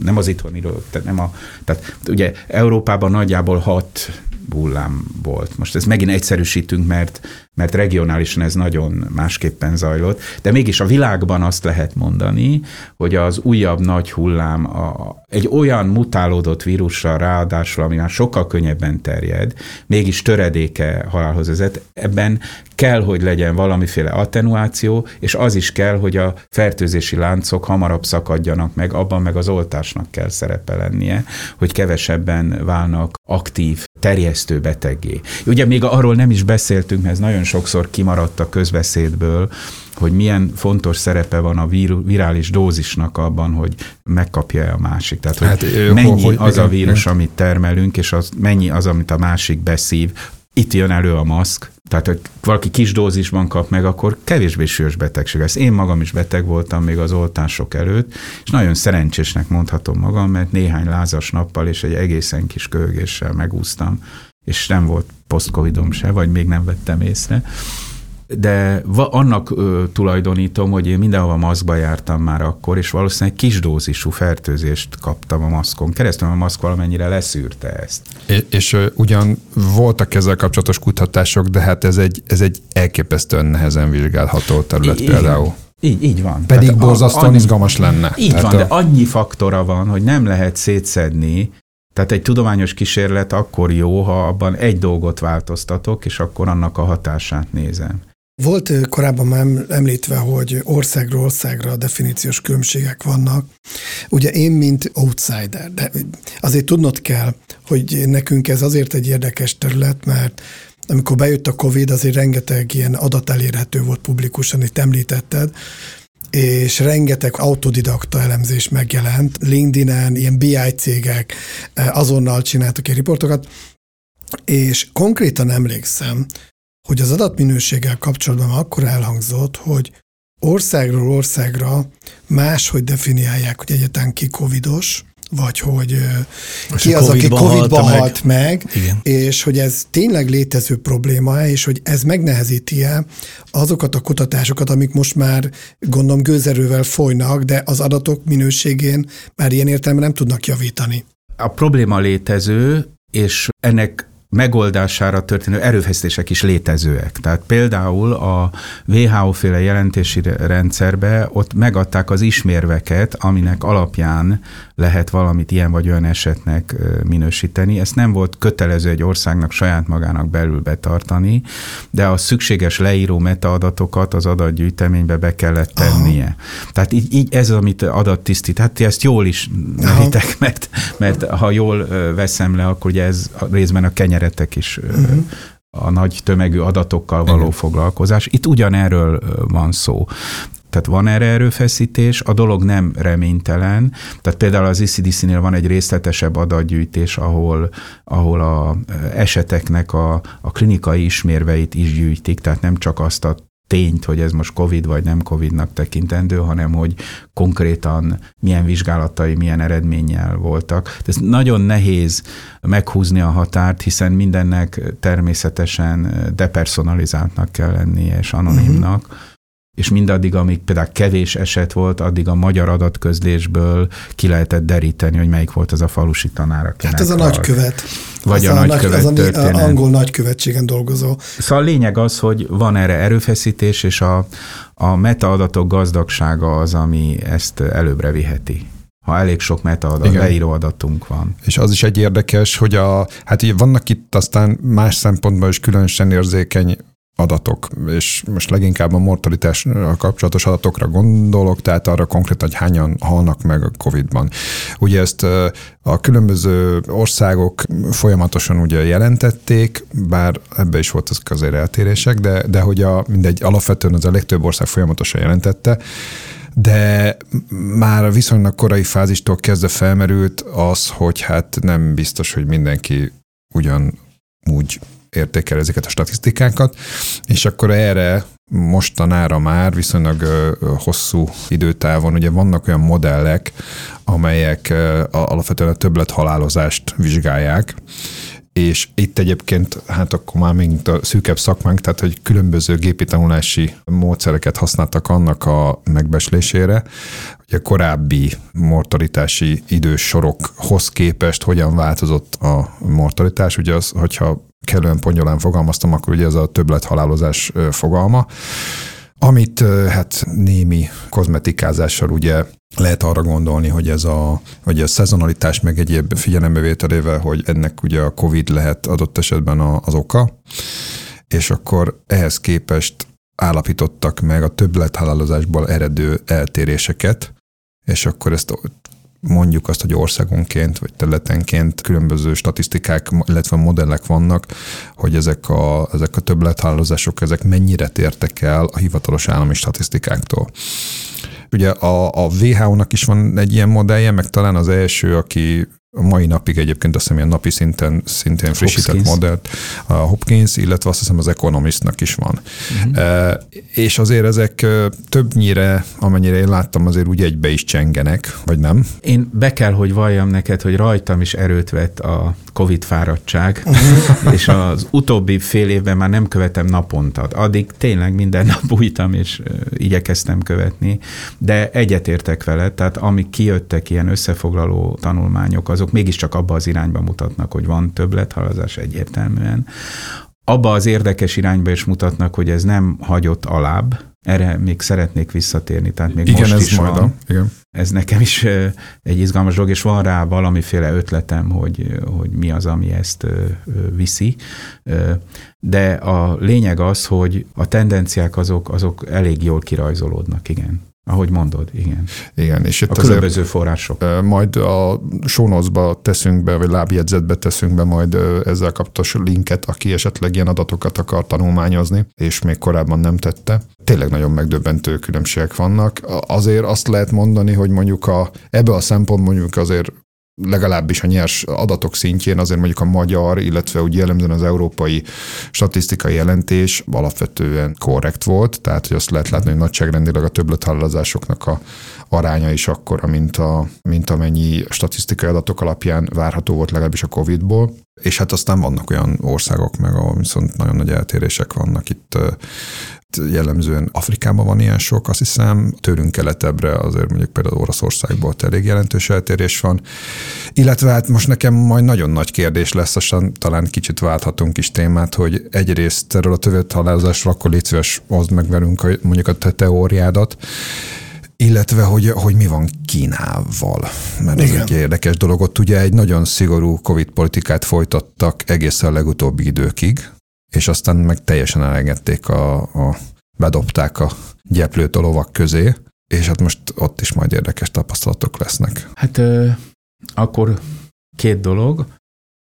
nem az itthoniról, tehát nem a, tehát ugye Európában nagyjából hat hullám volt. Most ezt megint egyszerűsítünk, mert, mert regionálisan ez nagyon másképpen zajlott, de mégis a világban azt lehet mondani, hogy az újabb nagy hullám a, egy olyan mutálódott vírussal ráadásul, ami már sokkal könnyebben terjed, mégis töredéke halálhoz vezet, ebben kell, hogy legyen valamiféle attenuáció, és az is kell, hogy a fertőzési láncok hamarabb szakadjanak meg, abban meg az oltásnak kell szerepe lennie, hogy kevesebben válnak aktív, terjesztő beteggé. Ugye még arról nem is beszéltünk, mert ez nagyon sokszor kimaradt a közbeszédből, hogy milyen fontos szerepe van a vir, virális dózisnak abban, hogy megkapja a másik. Tehát, hogy hát, mennyi hogy, az a vírus, amit termelünk, és az, mennyi az, amit a másik beszív. Itt jön elő a maszk, tehát, hogy valaki kis dózisban kap meg, akkor kevésbé súlyos betegség lesz. Én magam is beteg voltam még az oltások előtt, és nagyon szerencsésnek mondhatom magam, mert néhány lázas nappal és egy egészen kis kölgéssel megúsztam, és nem volt post-covidom se, vagy még nem vettem észre de va, annak ö, tulajdonítom, hogy én mindenhova maszkba jártam már akkor, és valószínűleg kis dózisú fertőzést kaptam a maszkon keresztül, a maszk valamennyire leszűrte ezt. És, és ö, ugyan voltak ezzel kapcsolatos kutatások, de hát ez egy, ez egy elképesztően nehezen vizsgálható terület Igen. például. Így, így van. Pedig Tehát borzasztóan annyi, izgalmas lenne. Így Tehát van, a... de annyi faktora van, hogy nem lehet szétszedni, tehát egy tudományos kísérlet akkor jó, ha abban egy dolgot változtatok, és akkor annak a hatását nézem. Volt korábban már említve, hogy országról országra definíciós különbségek vannak. Ugye én, mint outsider, de azért tudnod kell, hogy nekünk ez azért egy érdekes terület, mert amikor bejött a Covid, azért rengeteg ilyen adat elérhető volt publikusan, itt említetted, és rengeteg autodidakta elemzés megjelent. LinkedIn-en, ilyen BI cégek azonnal csináltak egy riportokat, és konkrétan emlékszem, hogy az adatminőséggel kapcsolatban akkor elhangzott, hogy országról országra máshogy definiálják, hogy egyetlen ki covidos, vagy hogy Most ki az, aki Covid-ban halt meg, meg és hogy ez tényleg létező probléma, és hogy ez megnehezíti-e azokat a kutatásokat, amik most már gondolom gőzerővel folynak, de az adatok minőségén már ilyen értelemben nem tudnak javítani. A probléma létező, és ennek megoldására történő erőfeszítések is létezőek. Tehát például a WHO-féle jelentési rendszerbe ott megadták az ismérveket, aminek alapján lehet valamit ilyen vagy olyan esetnek minősíteni. Ezt nem volt kötelező egy országnak saját magának belül betartani, de a szükséges leíró metaadatokat az adatgyűjteménybe be kellett tennie. Aha. Tehát így, így ez, amit adattisztít, hát ti ezt jól is meritek, mert, mert ha jól veszem le, akkor ugye ez részben a kenyeretek is uh-huh a nagy tömegű adatokkal való Igen. foglalkozás. Itt ugyanerről van szó. Tehát van erre erőfeszítés, a dolog nem reménytelen. Tehát például az ICDC-nél van egy részletesebb adatgyűjtés, ahol, ahol a eseteknek a, a klinikai ismérveit is gyűjtik, tehát nem csak azt a tényt, hogy ez most COVID vagy nem COVID-nak tekintendő, hanem hogy konkrétan milyen vizsgálatai, milyen eredménnyel voltak. Ez nagyon nehéz meghúzni a határt, hiszen mindennek természetesen depersonalizáltnak kell lennie és anonimnak. Uh-huh és mindaddig, amíg például kevés eset volt, addig a magyar adatközlésből ki lehetett deríteni, hogy melyik volt az a falusi tanár, Hát ez a nagykövet. Vagy az a, a nagykövet nagy, történet. Az angol nagykövetségen dolgozó. Szóval a lényeg az, hogy van erre erőfeszítés, és a, a metaadatok gazdagsága az, ami ezt előbbre viheti ha elég sok metaadat, leíró adatunk van. És az is egy érdekes, hogy a, hát ugye vannak itt aztán más szempontból is különösen érzékeny adatok, és most leginkább a mortalitás kapcsolatos adatokra gondolok, tehát arra konkrétan, hogy hányan halnak meg a COVID-ban. Ugye ezt a különböző országok folyamatosan ugye jelentették, bár ebbe is volt az azért eltérések, de, de hogy a, mindegy, alapvetően az a legtöbb ország folyamatosan jelentette, de már viszonylag korai fázistól kezdve felmerült az, hogy hát nem biztos, hogy mindenki ugyan úgy értékel ezeket a statisztikákat, és akkor erre mostanára már viszonylag hosszú időtávon ugye vannak olyan modellek, amelyek alapvetően a többlet halálozást vizsgálják, és itt egyébként, hát akkor már még a szűkebb szakmánk, tehát hogy különböző gépi tanulási módszereket használtak annak a megbeslésére, hogy a korábbi mortalitási idősorokhoz képest hogyan változott a mortalitás. Ugye az, hogyha kellően pongyolán fogalmaztam, akkor ugye ez a többlethalálozás fogalma, amit hát némi kozmetikázással ugye lehet arra gondolni, hogy ez a, hogy a szezonalitás meg egyéb figyelembevételével, hogy ennek ugye a COVID lehet adott esetben az oka, és akkor ehhez képest állapítottak meg a többlethalálozásból eredő eltéréseket, és akkor ezt mondjuk azt, hogy országonként vagy területenként különböző statisztikák, illetve modellek vannak, hogy ezek a, ezek a többlethalálozások, ezek mennyire tértek el a hivatalos állami statisztikáktól. Ugye a, a WHO-nak is van egy ilyen modellje, meg talán az első, aki a mai napig egyébként azt hiszem ilyen napi szinten szintén frissített Hopkins. modellt, a Hopkins, illetve azt hiszem az Economistnak is van. Uh-huh. E, és azért ezek többnyire, amennyire én láttam, azért úgy egybe is csengenek, vagy nem? Én be kell, hogy valljam neked, hogy rajtam is erőt vett a Covid fáradtság, és az utóbbi fél évben már nem követem naponta. Addig tényleg minden nap újtam, és igyekeztem követni, de egyetértek vele, tehát amik kijöttek ilyen összefoglaló tanulmányok, azok mégiscsak abba az irányba mutatnak, hogy van többlethalazás egyértelműen. Abba az érdekes irányba is mutatnak, hogy ez nem hagyott alább, erre még szeretnék visszatérni, tehát még igen, most ez is majd van. A, igen. Ez nekem is egy izgalmas dolog, és van rá valamiféle ötletem, hogy, hogy mi az, ami ezt viszi. De a lényeg az, hogy a tendenciák azok, azok elég jól kirajzolódnak, igen. Ahogy mondod, igen. Igen, és itt a különböző források. Majd a sónozba teszünk be, vagy lábjegyzetbe teszünk be majd ezzel kapcsolatos linket, aki esetleg ilyen adatokat akar tanulmányozni, és még korábban nem tette. Tényleg nagyon megdöbbentő különbségek vannak. Azért azt lehet mondani, hogy mondjuk a, ebbe a szempont mondjuk azért legalábbis a nyers adatok szintjén azért mondjuk a magyar, illetve úgy jellemzően az európai statisztikai jelentés alapvetően korrekt volt, tehát hogy azt lehet látni, hogy nagyságrendileg a többlethalálazásoknak a aránya is akkora, mint, a, mint amennyi statisztikai adatok alapján várható volt legalábbis a Covid-ból. És hát aztán vannak olyan országok meg, ahol viszont nagyon nagy eltérések vannak. Itt jellemzően Afrikában van ilyen sok, azt hiszem, tőlünk keletebbre azért mondjuk például Oroszországból elég jelentős eltérés van. Illetve hát most nekem majd nagyon nagy kérdés lesz, aztán talán kicsit válthatunk is témát, hogy egyrészt erről a tövet halálozásról akkor légy szíves, hozd meg velünk a, mondjuk a te teóriádat, illetve hogy, hogy mi van Kínával, mert Igen. ez egy érdekes dolog. Ott ugye egy nagyon szigorú Covid politikát folytattak egészen a legutóbbi időkig, és aztán meg teljesen elengedték a, a bedobták a gyeplőt a lovak közé, és hát most ott is majd érdekes tapasztalatok lesznek. Hát ö, akkor két dolog.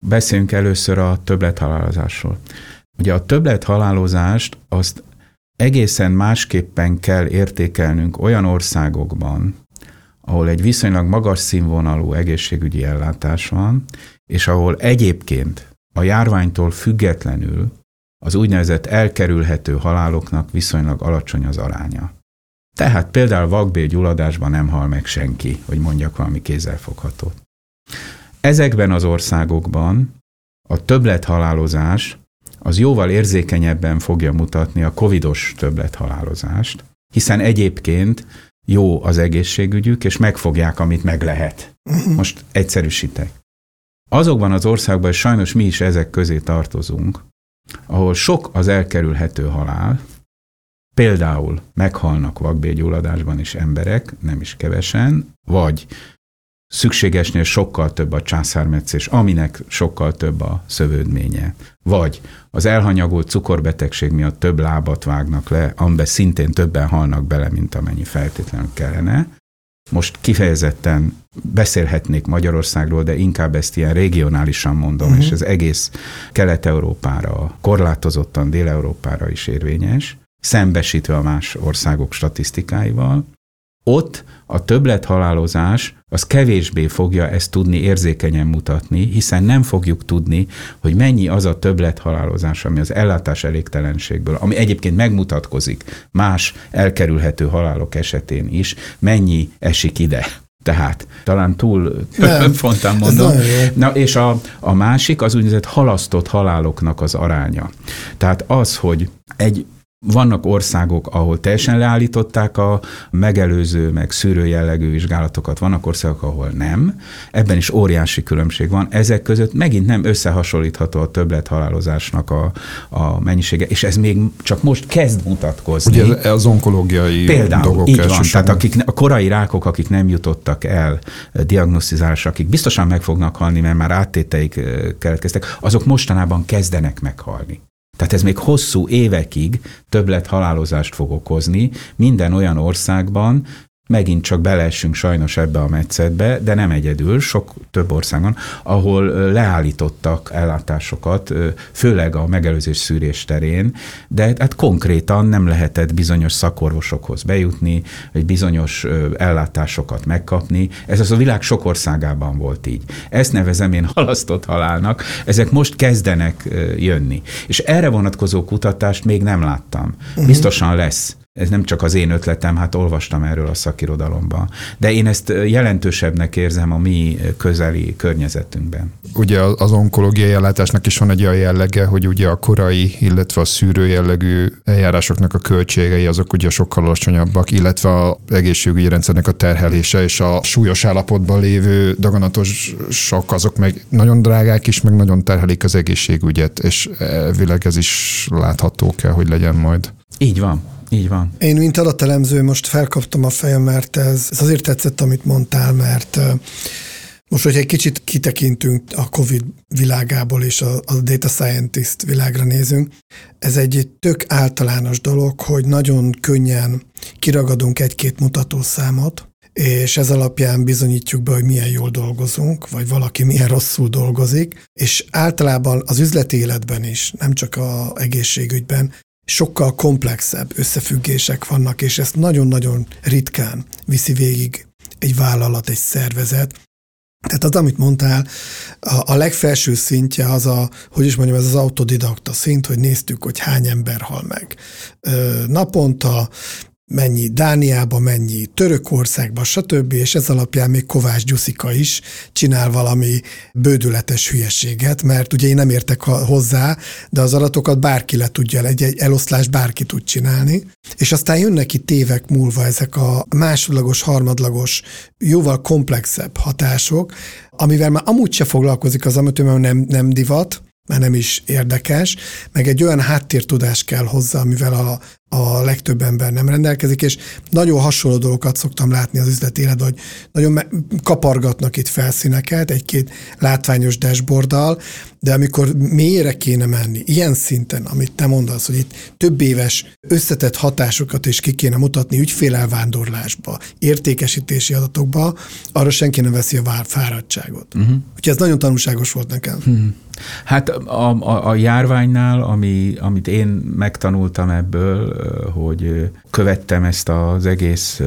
Beszéljünk először a többlethalálozásról. Ugye a többlethalálozást azt egészen másképpen kell értékelnünk olyan országokban, ahol egy viszonylag magas színvonalú egészségügyi ellátás van, és ahol egyébként a járványtól függetlenül az úgynevezett elkerülhető haláloknak viszonylag alacsony az aránya. Tehát például vakbélgyulladásban nem hal meg senki, hogy mondjak valami kézzelfoghatót. Ezekben az országokban a többlethalálozás az jóval érzékenyebben fogja mutatni a covidos többlethalálozást, hiszen egyébként jó az egészségügyük, és megfogják, amit meg lehet. Most egyszerűsítek. Azokban az országban, és sajnos mi is ezek közé tartozunk, ahol sok az elkerülhető halál, például meghalnak vakbélgyulladásban is emberek, nem is kevesen, vagy szükségesnél sokkal több a császármetszés, aminek sokkal több a szövődménye. Vagy az elhanyagolt cukorbetegség miatt több lábat vágnak le, amiben szintén többen halnak bele, mint amennyi feltétlenül kellene. Most kifejezetten beszélhetnék Magyarországról, de inkább ezt ilyen regionálisan mondom, uh-huh. és ez egész Kelet-Európára, korlátozottan Dél-Európára is érvényes, szembesítve a más országok statisztikáival. Ott a többlethalálozás az kevésbé fogja ezt tudni érzékenyen mutatni, hiszen nem fogjuk tudni, hogy mennyi az a többlethalálozás, ami az ellátás elégtelenségből, ami egyébként megmutatkozik más elkerülhető halálok esetén is, mennyi esik ide. Tehát talán túl fontán mondom. Na, és a, a másik az úgynevezett halasztott haláloknak az aránya. Tehát az, hogy egy Vannak országok, ahol teljesen leállították a megelőző, meg szűrő jellegű vizsgálatokat, vannak országok, ahol nem. Ebben is óriási különbség van. Ezek között megint nem összehasonlítható a többlet halálozásnak a, a mennyisége, és ez még csak most kezd mutatkozni. Ugye az onkológiai Például, dolgok így van, tehát akik, a korai rákok, akik nem jutottak el diagnosztizálásra, akik biztosan meg fognak halni, mert már áttéteik keletkeztek, azok mostanában kezdenek meghalni. Tehát ez még hosszú évekig többlet halálozást fog okozni minden olyan országban, megint csak beleessünk sajnos ebbe a metszetbe, de nem egyedül, sok több országon, ahol leállítottak ellátásokat, főleg a megelőzés szűrés terén, de hát konkrétan nem lehetett bizonyos szakorvosokhoz bejutni, vagy bizonyos ellátásokat megkapni. Ez az a világ sok országában volt így. Ezt nevezem én halasztott halálnak. Ezek most kezdenek jönni. És erre vonatkozó kutatást még nem láttam. Mhm. Biztosan lesz ez nem csak az én ötletem, hát olvastam erről a szakirodalomban. De én ezt jelentősebbnek érzem a mi közeli környezetünkben. Ugye az onkológiai ellátásnak is van egy olyan jellege, hogy ugye a korai, illetve a szűrő jellegű eljárásoknak a költségei azok ugye sokkal alacsonyabbak, illetve a egészségügyi rendszernek a terhelése és a súlyos állapotban lévő daganatos sok azok meg nagyon drágák is, meg nagyon terhelik az egészségügyet, és elvileg ez is látható kell, hogy legyen majd. Így van. Így van. Én, mint adatelemző, most felkaptam a fejem, mert ez, ez azért tetszett, amit mondtál, mert most, hogy egy kicsit kitekintünk a COVID világából és a, a data scientist világra nézünk, ez egy tök általános dolog, hogy nagyon könnyen kiragadunk egy-két mutatószámot, és ez alapján bizonyítjuk be, hogy milyen jól dolgozunk, vagy valaki milyen rosszul dolgozik, és általában az üzleti életben is, nem csak a egészségügyben, sokkal komplexebb összefüggések vannak, és ezt nagyon-nagyon ritkán viszi végig egy vállalat, egy szervezet. Tehát az, amit mondtál, a, a legfelső szintje az a, hogy is mondjam, ez az autodidakta szint, hogy néztük, hogy hány ember hal meg. Naponta mennyi Dániába, mennyi Törökországba, stb., és ez alapján még Kovács Gyuszika is csinál valami bődületes hülyeséget, mert ugye én nem értek hozzá, de az adatokat bárki le tudja, egy, egy eloszlás bárki tud csinálni, és aztán jönnek itt évek múlva ezek a másodlagos, harmadlagos, jóval komplexebb hatások, amivel már amúgy se foglalkozik az amatőr, mert nem, nem divat, mert nem is érdekes, meg egy olyan háttértudás kell hozzá, amivel a, a legtöbb ember nem rendelkezik, és nagyon hasonló dolgokat szoktam látni az üzleti életben, hogy nagyon kapargatnak itt felszíneket egy-két látványos dashboarddal, de amikor mélyre kéne menni, ilyen szinten, amit te mondasz, hogy itt több éves összetett hatásokat is ki kéne mutatni ügyfélelvándorlásba, értékesítési adatokba, arra senki nem veszi a fáradtságot. Uh-huh. Úgyhogy ez nagyon tanulságos volt nekem. Uh-huh. Hát a, a, a járványnál, ami, amit én megtanultam ebből, hogy követtem ezt az egész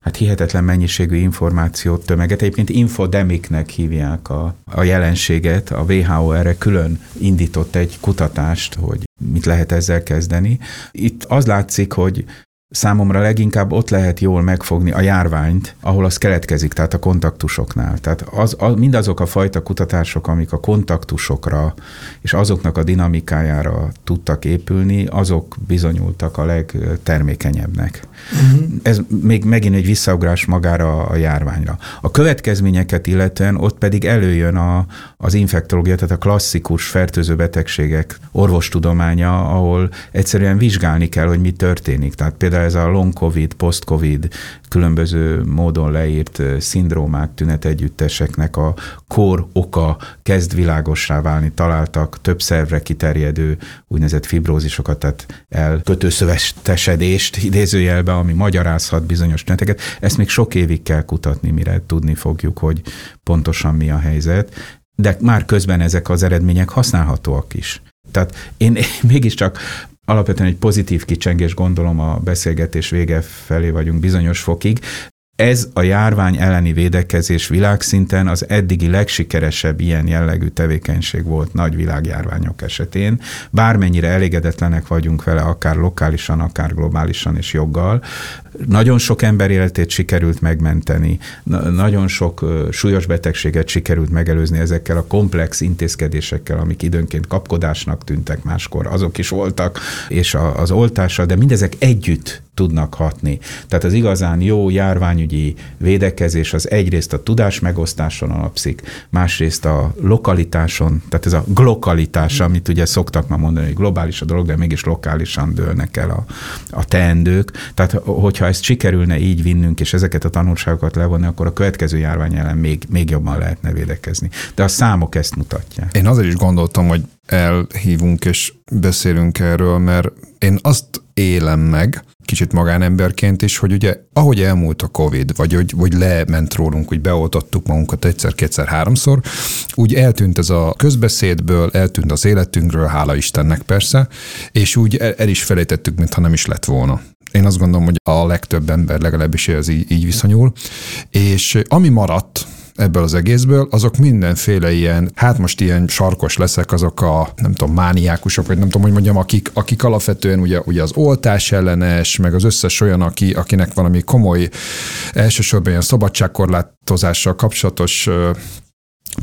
hát hihetetlen mennyiségű információt, tömeget. Egyébként infodemiknek hívják a, a jelenséget. A WHO erre külön indított egy kutatást, hogy mit lehet ezzel kezdeni. Itt az látszik, hogy Számomra leginkább ott lehet jól megfogni a járványt, ahol az keletkezik, tehát a kontaktusoknál. Tehát az, az, mindazok a fajta kutatások, amik a kontaktusokra és azoknak a dinamikájára tudtak épülni, azok bizonyultak a legtermékenyebbnek. Uh-huh. Ez még megint egy visszaugrás magára a járványra. A következményeket illetően ott pedig előjön a, az infektológia, tehát a klasszikus fertőző betegségek orvostudománya, ahol egyszerűen vizsgálni kell, hogy mi történik. Tehát például ez a long covid, post covid különböző módon leírt szindrómák, tünetegyütteseknek a kor oka kezd világossá válni. Találtak több szervre kiterjedő úgynevezett fibrózisokat, tehát elkötőszövetesedést idézőjelbe, ami magyarázhat bizonyos tüneteket. Ezt még sok évig kell kutatni, mire tudni fogjuk, hogy pontosan mi a helyzet. De már közben ezek az eredmények használhatóak is. Tehát én mégiscsak alapvetően egy pozitív kicsengés gondolom a beszélgetés vége felé vagyunk bizonyos fokig, ez a járvány elleni védekezés világszinten az eddigi legsikeresebb ilyen jellegű tevékenység volt nagy világjárványok esetén. Bármennyire elégedetlenek vagyunk vele, akár lokálisan, akár globálisan és joggal, nagyon sok ember életét sikerült megmenteni, nagyon sok súlyos betegséget sikerült megelőzni ezekkel a komplex intézkedésekkel, amik időnként kapkodásnak tűntek máskor, azok is voltak, és az oltással, de mindezek együtt tudnak hatni. Tehát az igazán jó járványügyi védekezés az egyrészt a tudás megosztáson alapszik, másrészt a lokalitáson, tehát ez a glokalitás, amit ugye szoktak ma mondani, hogy globális a dolog, de mégis lokálisan dőlnek el a, a teendők. Tehát hogyha ezt sikerülne így vinnünk, és ezeket a tanulságokat levonni, akkor a következő járvány ellen még, még jobban lehetne védekezni. De a számok ezt mutatják. Én azért is gondoltam, hogy elhívunk és beszélünk erről, mert én azt élem meg, kicsit magánemberként is, hogy ugye ahogy elmúlt a Covid, vagy hogy, hogy lement rólunk, hogy beoltottuk magunkat egyszer, kétszer, háromszor, úgy eltűnt ez a közbeszédből, eltűnt az életünkről, hála Istennek persze, és úgy el, el is felejtettük, mintha nem is lett volna. Én azt gondolom, hogy a legtöbb ember legalábbis ez így, így viszonyul. És ami maradt, ebből az egészből, azok mindenféle ilyen, hát most ilyen sarkos leszek, azok a, nem tudom, mániákusok, vagy nem tudom, hogy mondjam, akik, akik alapvetően ugye, ugye az oltás ellenes, meg az összes olyan, aki, akinek valami komoly, elsősorban ilyen szabadságkorlátozással kapcsolatos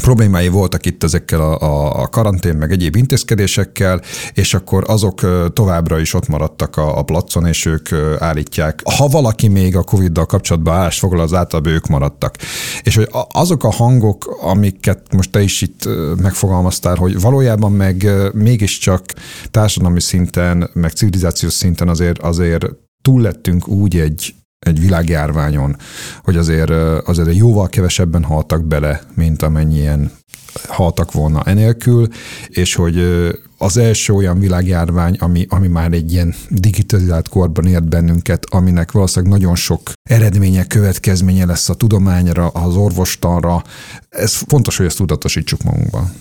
problémái voltak itt ezekkel a, a karantén meg egyéb intézkedésekkel, és akkor azok továbbra is ott maradtak a, a placon, és ők állítják. Ha valaki még a Covid-dal kapcsolatban állást foglal, az általában ők maradtak. És hogy azok a hangok, amiket most te is itt megfogalmaztál, hogy valójában meg mégiscsak társadalmi szinten, meg civilizációs szinten azért, azért túl lettünk úgy egy, egy világjárványon, hogy azért, azért jóval kevesebben haltak bele, mint amennyien haltak volna enélkül, és hogy az első olyan világjárvány, ami, ami már egy ilyen digitalizált korban ért bennünket, aminek valószínűleg nagyon sok eredménye, következménye lesz a tudományra, az orvostanra. Ez fontos, hogy ezt tudatosítsuk magunkban.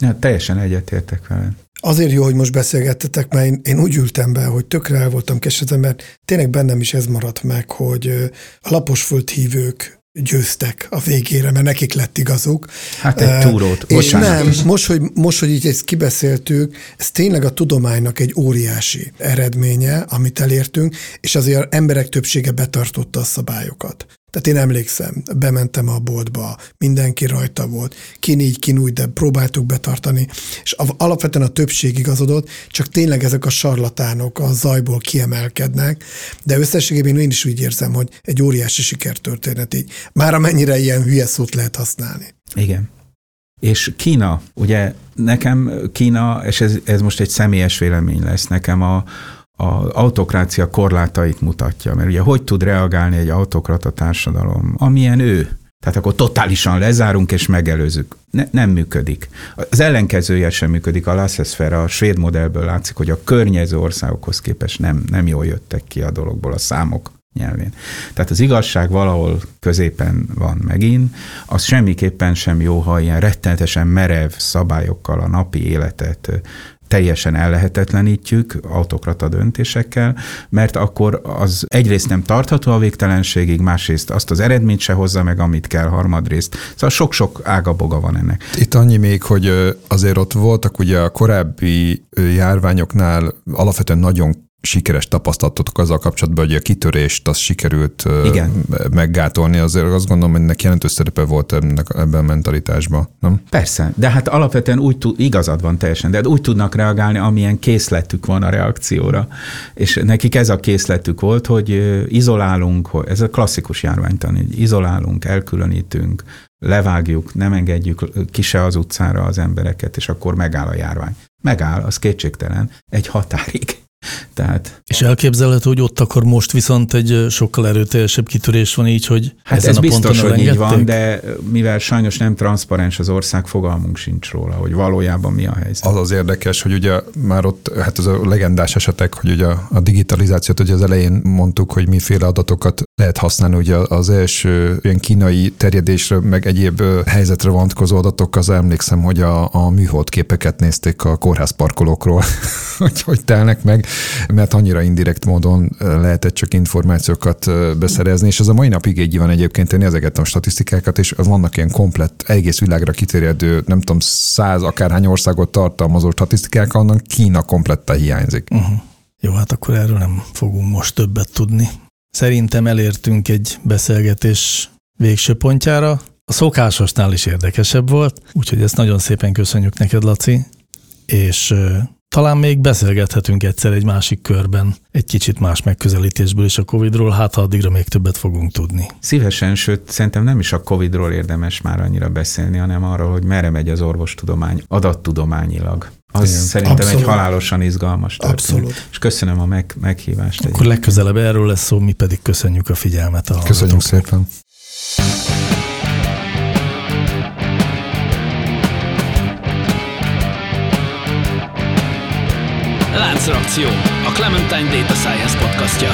Ja, teljesen egyetértek veled. Azért jó, hogy most beszélgettetek, mert én, én úgy ültem be, hogy tökre el voltam kesedve, mert tényleg bennem is ez maradt meg, hogy a laposföld hívők győztek a végére, mert nekik lett igazuk. Hát egy túrót, És bocsánat. nem, most hogy, most, hogy így ezt kibeszéltük, ez tényleg a tudománynak egy óriási eredménye, amit elértünk, és azért emberek többsége betartotta a szabályokat. Tehát én emlékszem, bementem a boltba, mindenki rajta volt, kin így, kin úgy, de próbáltuk betartani, és alapvetően a többség igazodott, csak tényleg ezek a sarlatánok a zajból kiemelkednek, de összességében én is úgy érzem, hogy egy óriási sikertörténet így. Már amennyire ilyen hülye szót lehet használni. Igen. És Kína, ugye nekem Kína, és ez, ez most egy személyes vélemény lesz, nekem a, az autokrácia korlátait mutatja. Mert ugye hogy tud reagálni egy autokrata társadalom, amilyen ő? Tehát akkor totálisan lezárunk és megelőzük. Ne, nem működik. Az ellenkezője sem működik. A Lassesfera, a svéd modellből látszik, hogy a környező országokhoz képest nem, nem jól jöttek ki a dologból a számok nyelvén. Tehát az igazság valahol középen van megint, az semmiképpen sem jó, ha ilyen rettenetesen merev szabályokkal a napi életet teljesen ellehetetlenítjük autokrata döntésekkel, mert akkor az egyrészt nem tartható a végtelenségig, másrészt azt az eredményt se hozza meg, amit kell harmadrészt. Szóval sok-sok ágaboga van ennek. Itt annyi még, hogy azért ott voltak ugye a korábbi járványoknál alapvetően nagyon sikeres tapasztalatotok azzal kapcsolatban, hogy a kitörést az sikerült Igen. meggátolni, azért azt gondolom, hogy ennek jelentős szerepe volt ennek, ebben a mentalitásban, nem? Persze, de hát alapvetően úgy tud, igazad van teljesen, de hát úgy tudnak reagálni, amilyen készletük van a reakcióra. És nekik ez a készletük volt, hogy izolálunk, ez a klasszikus járványtan, hogy izolálunk, elkülönítünk, levágjuk, nem engedjük ki se az utcára az embereket, és akkor megáll a járvány. Megáll, az kétségtelen, egy határig. Tehát, és elképzelhető, hogy ott akkor most viszont egy sokkal erőteljesebb kitörés van így, hogy Hát ezen ez a biztos, hogy így van, de mivel sajnos nem transzparens az ország, fogalmunk sincs róla, hogy valójában mi a helyzet. Az az érdekes, hogy ugye már ott, hát ez a legendás esetek, hogy ugye a digitalizációt, hogy az elején mondtuk, hogy miféle adatokat lehet használni. Ugye az első ilyen kínai terjedésre, meg egyéb helyzetre vonatkozó adatok, az emlékszem, hogy a, a műhold képeket nézték a kórházparkolókról, hogy hogy telnek meg, mert annyira indirekt módon lehetett csak információkat beszerezni, és ez a mai napig így van egyébként, én ezeket a statisztikákat, és vannak ilyen komplett, egész világra kiterjedő, nem tudom, száz akárhány országot tartalmazó statisztikák, annak Kína kompletta hiányzik. Uh-huh. Jó, hát akkor erről nem fogunk most többet tudni. Szerintem elértünk egy beszélgetés végső pontjára. A szokásosnál is érdekesebb volt, úgyhogy ezt nagyon szépen köszönjük neked, Laci, és talán még beszélgethetünk egyszer egy másik körben, egy kicsit más megközelítésből is a Covid-ról, hát ha addigra még többet fogunk tudni. Szívesen, sőt, szerintem nem is a Covid-ról érdemes már annyira beszélni, hanem arról, hogy merre megy az orvostudomány adattudományilag. Az Igen. szerintem Abszolút. egy halálosan izgalmas történet. Abszolút. És köszönöm a meg, meghívást. Akkor legközelebb erről lesz szó, mi pedig köszönjük a figyelmet. A Köszönjük szépen. Láncreakció, a Clementine Data Science podcastja.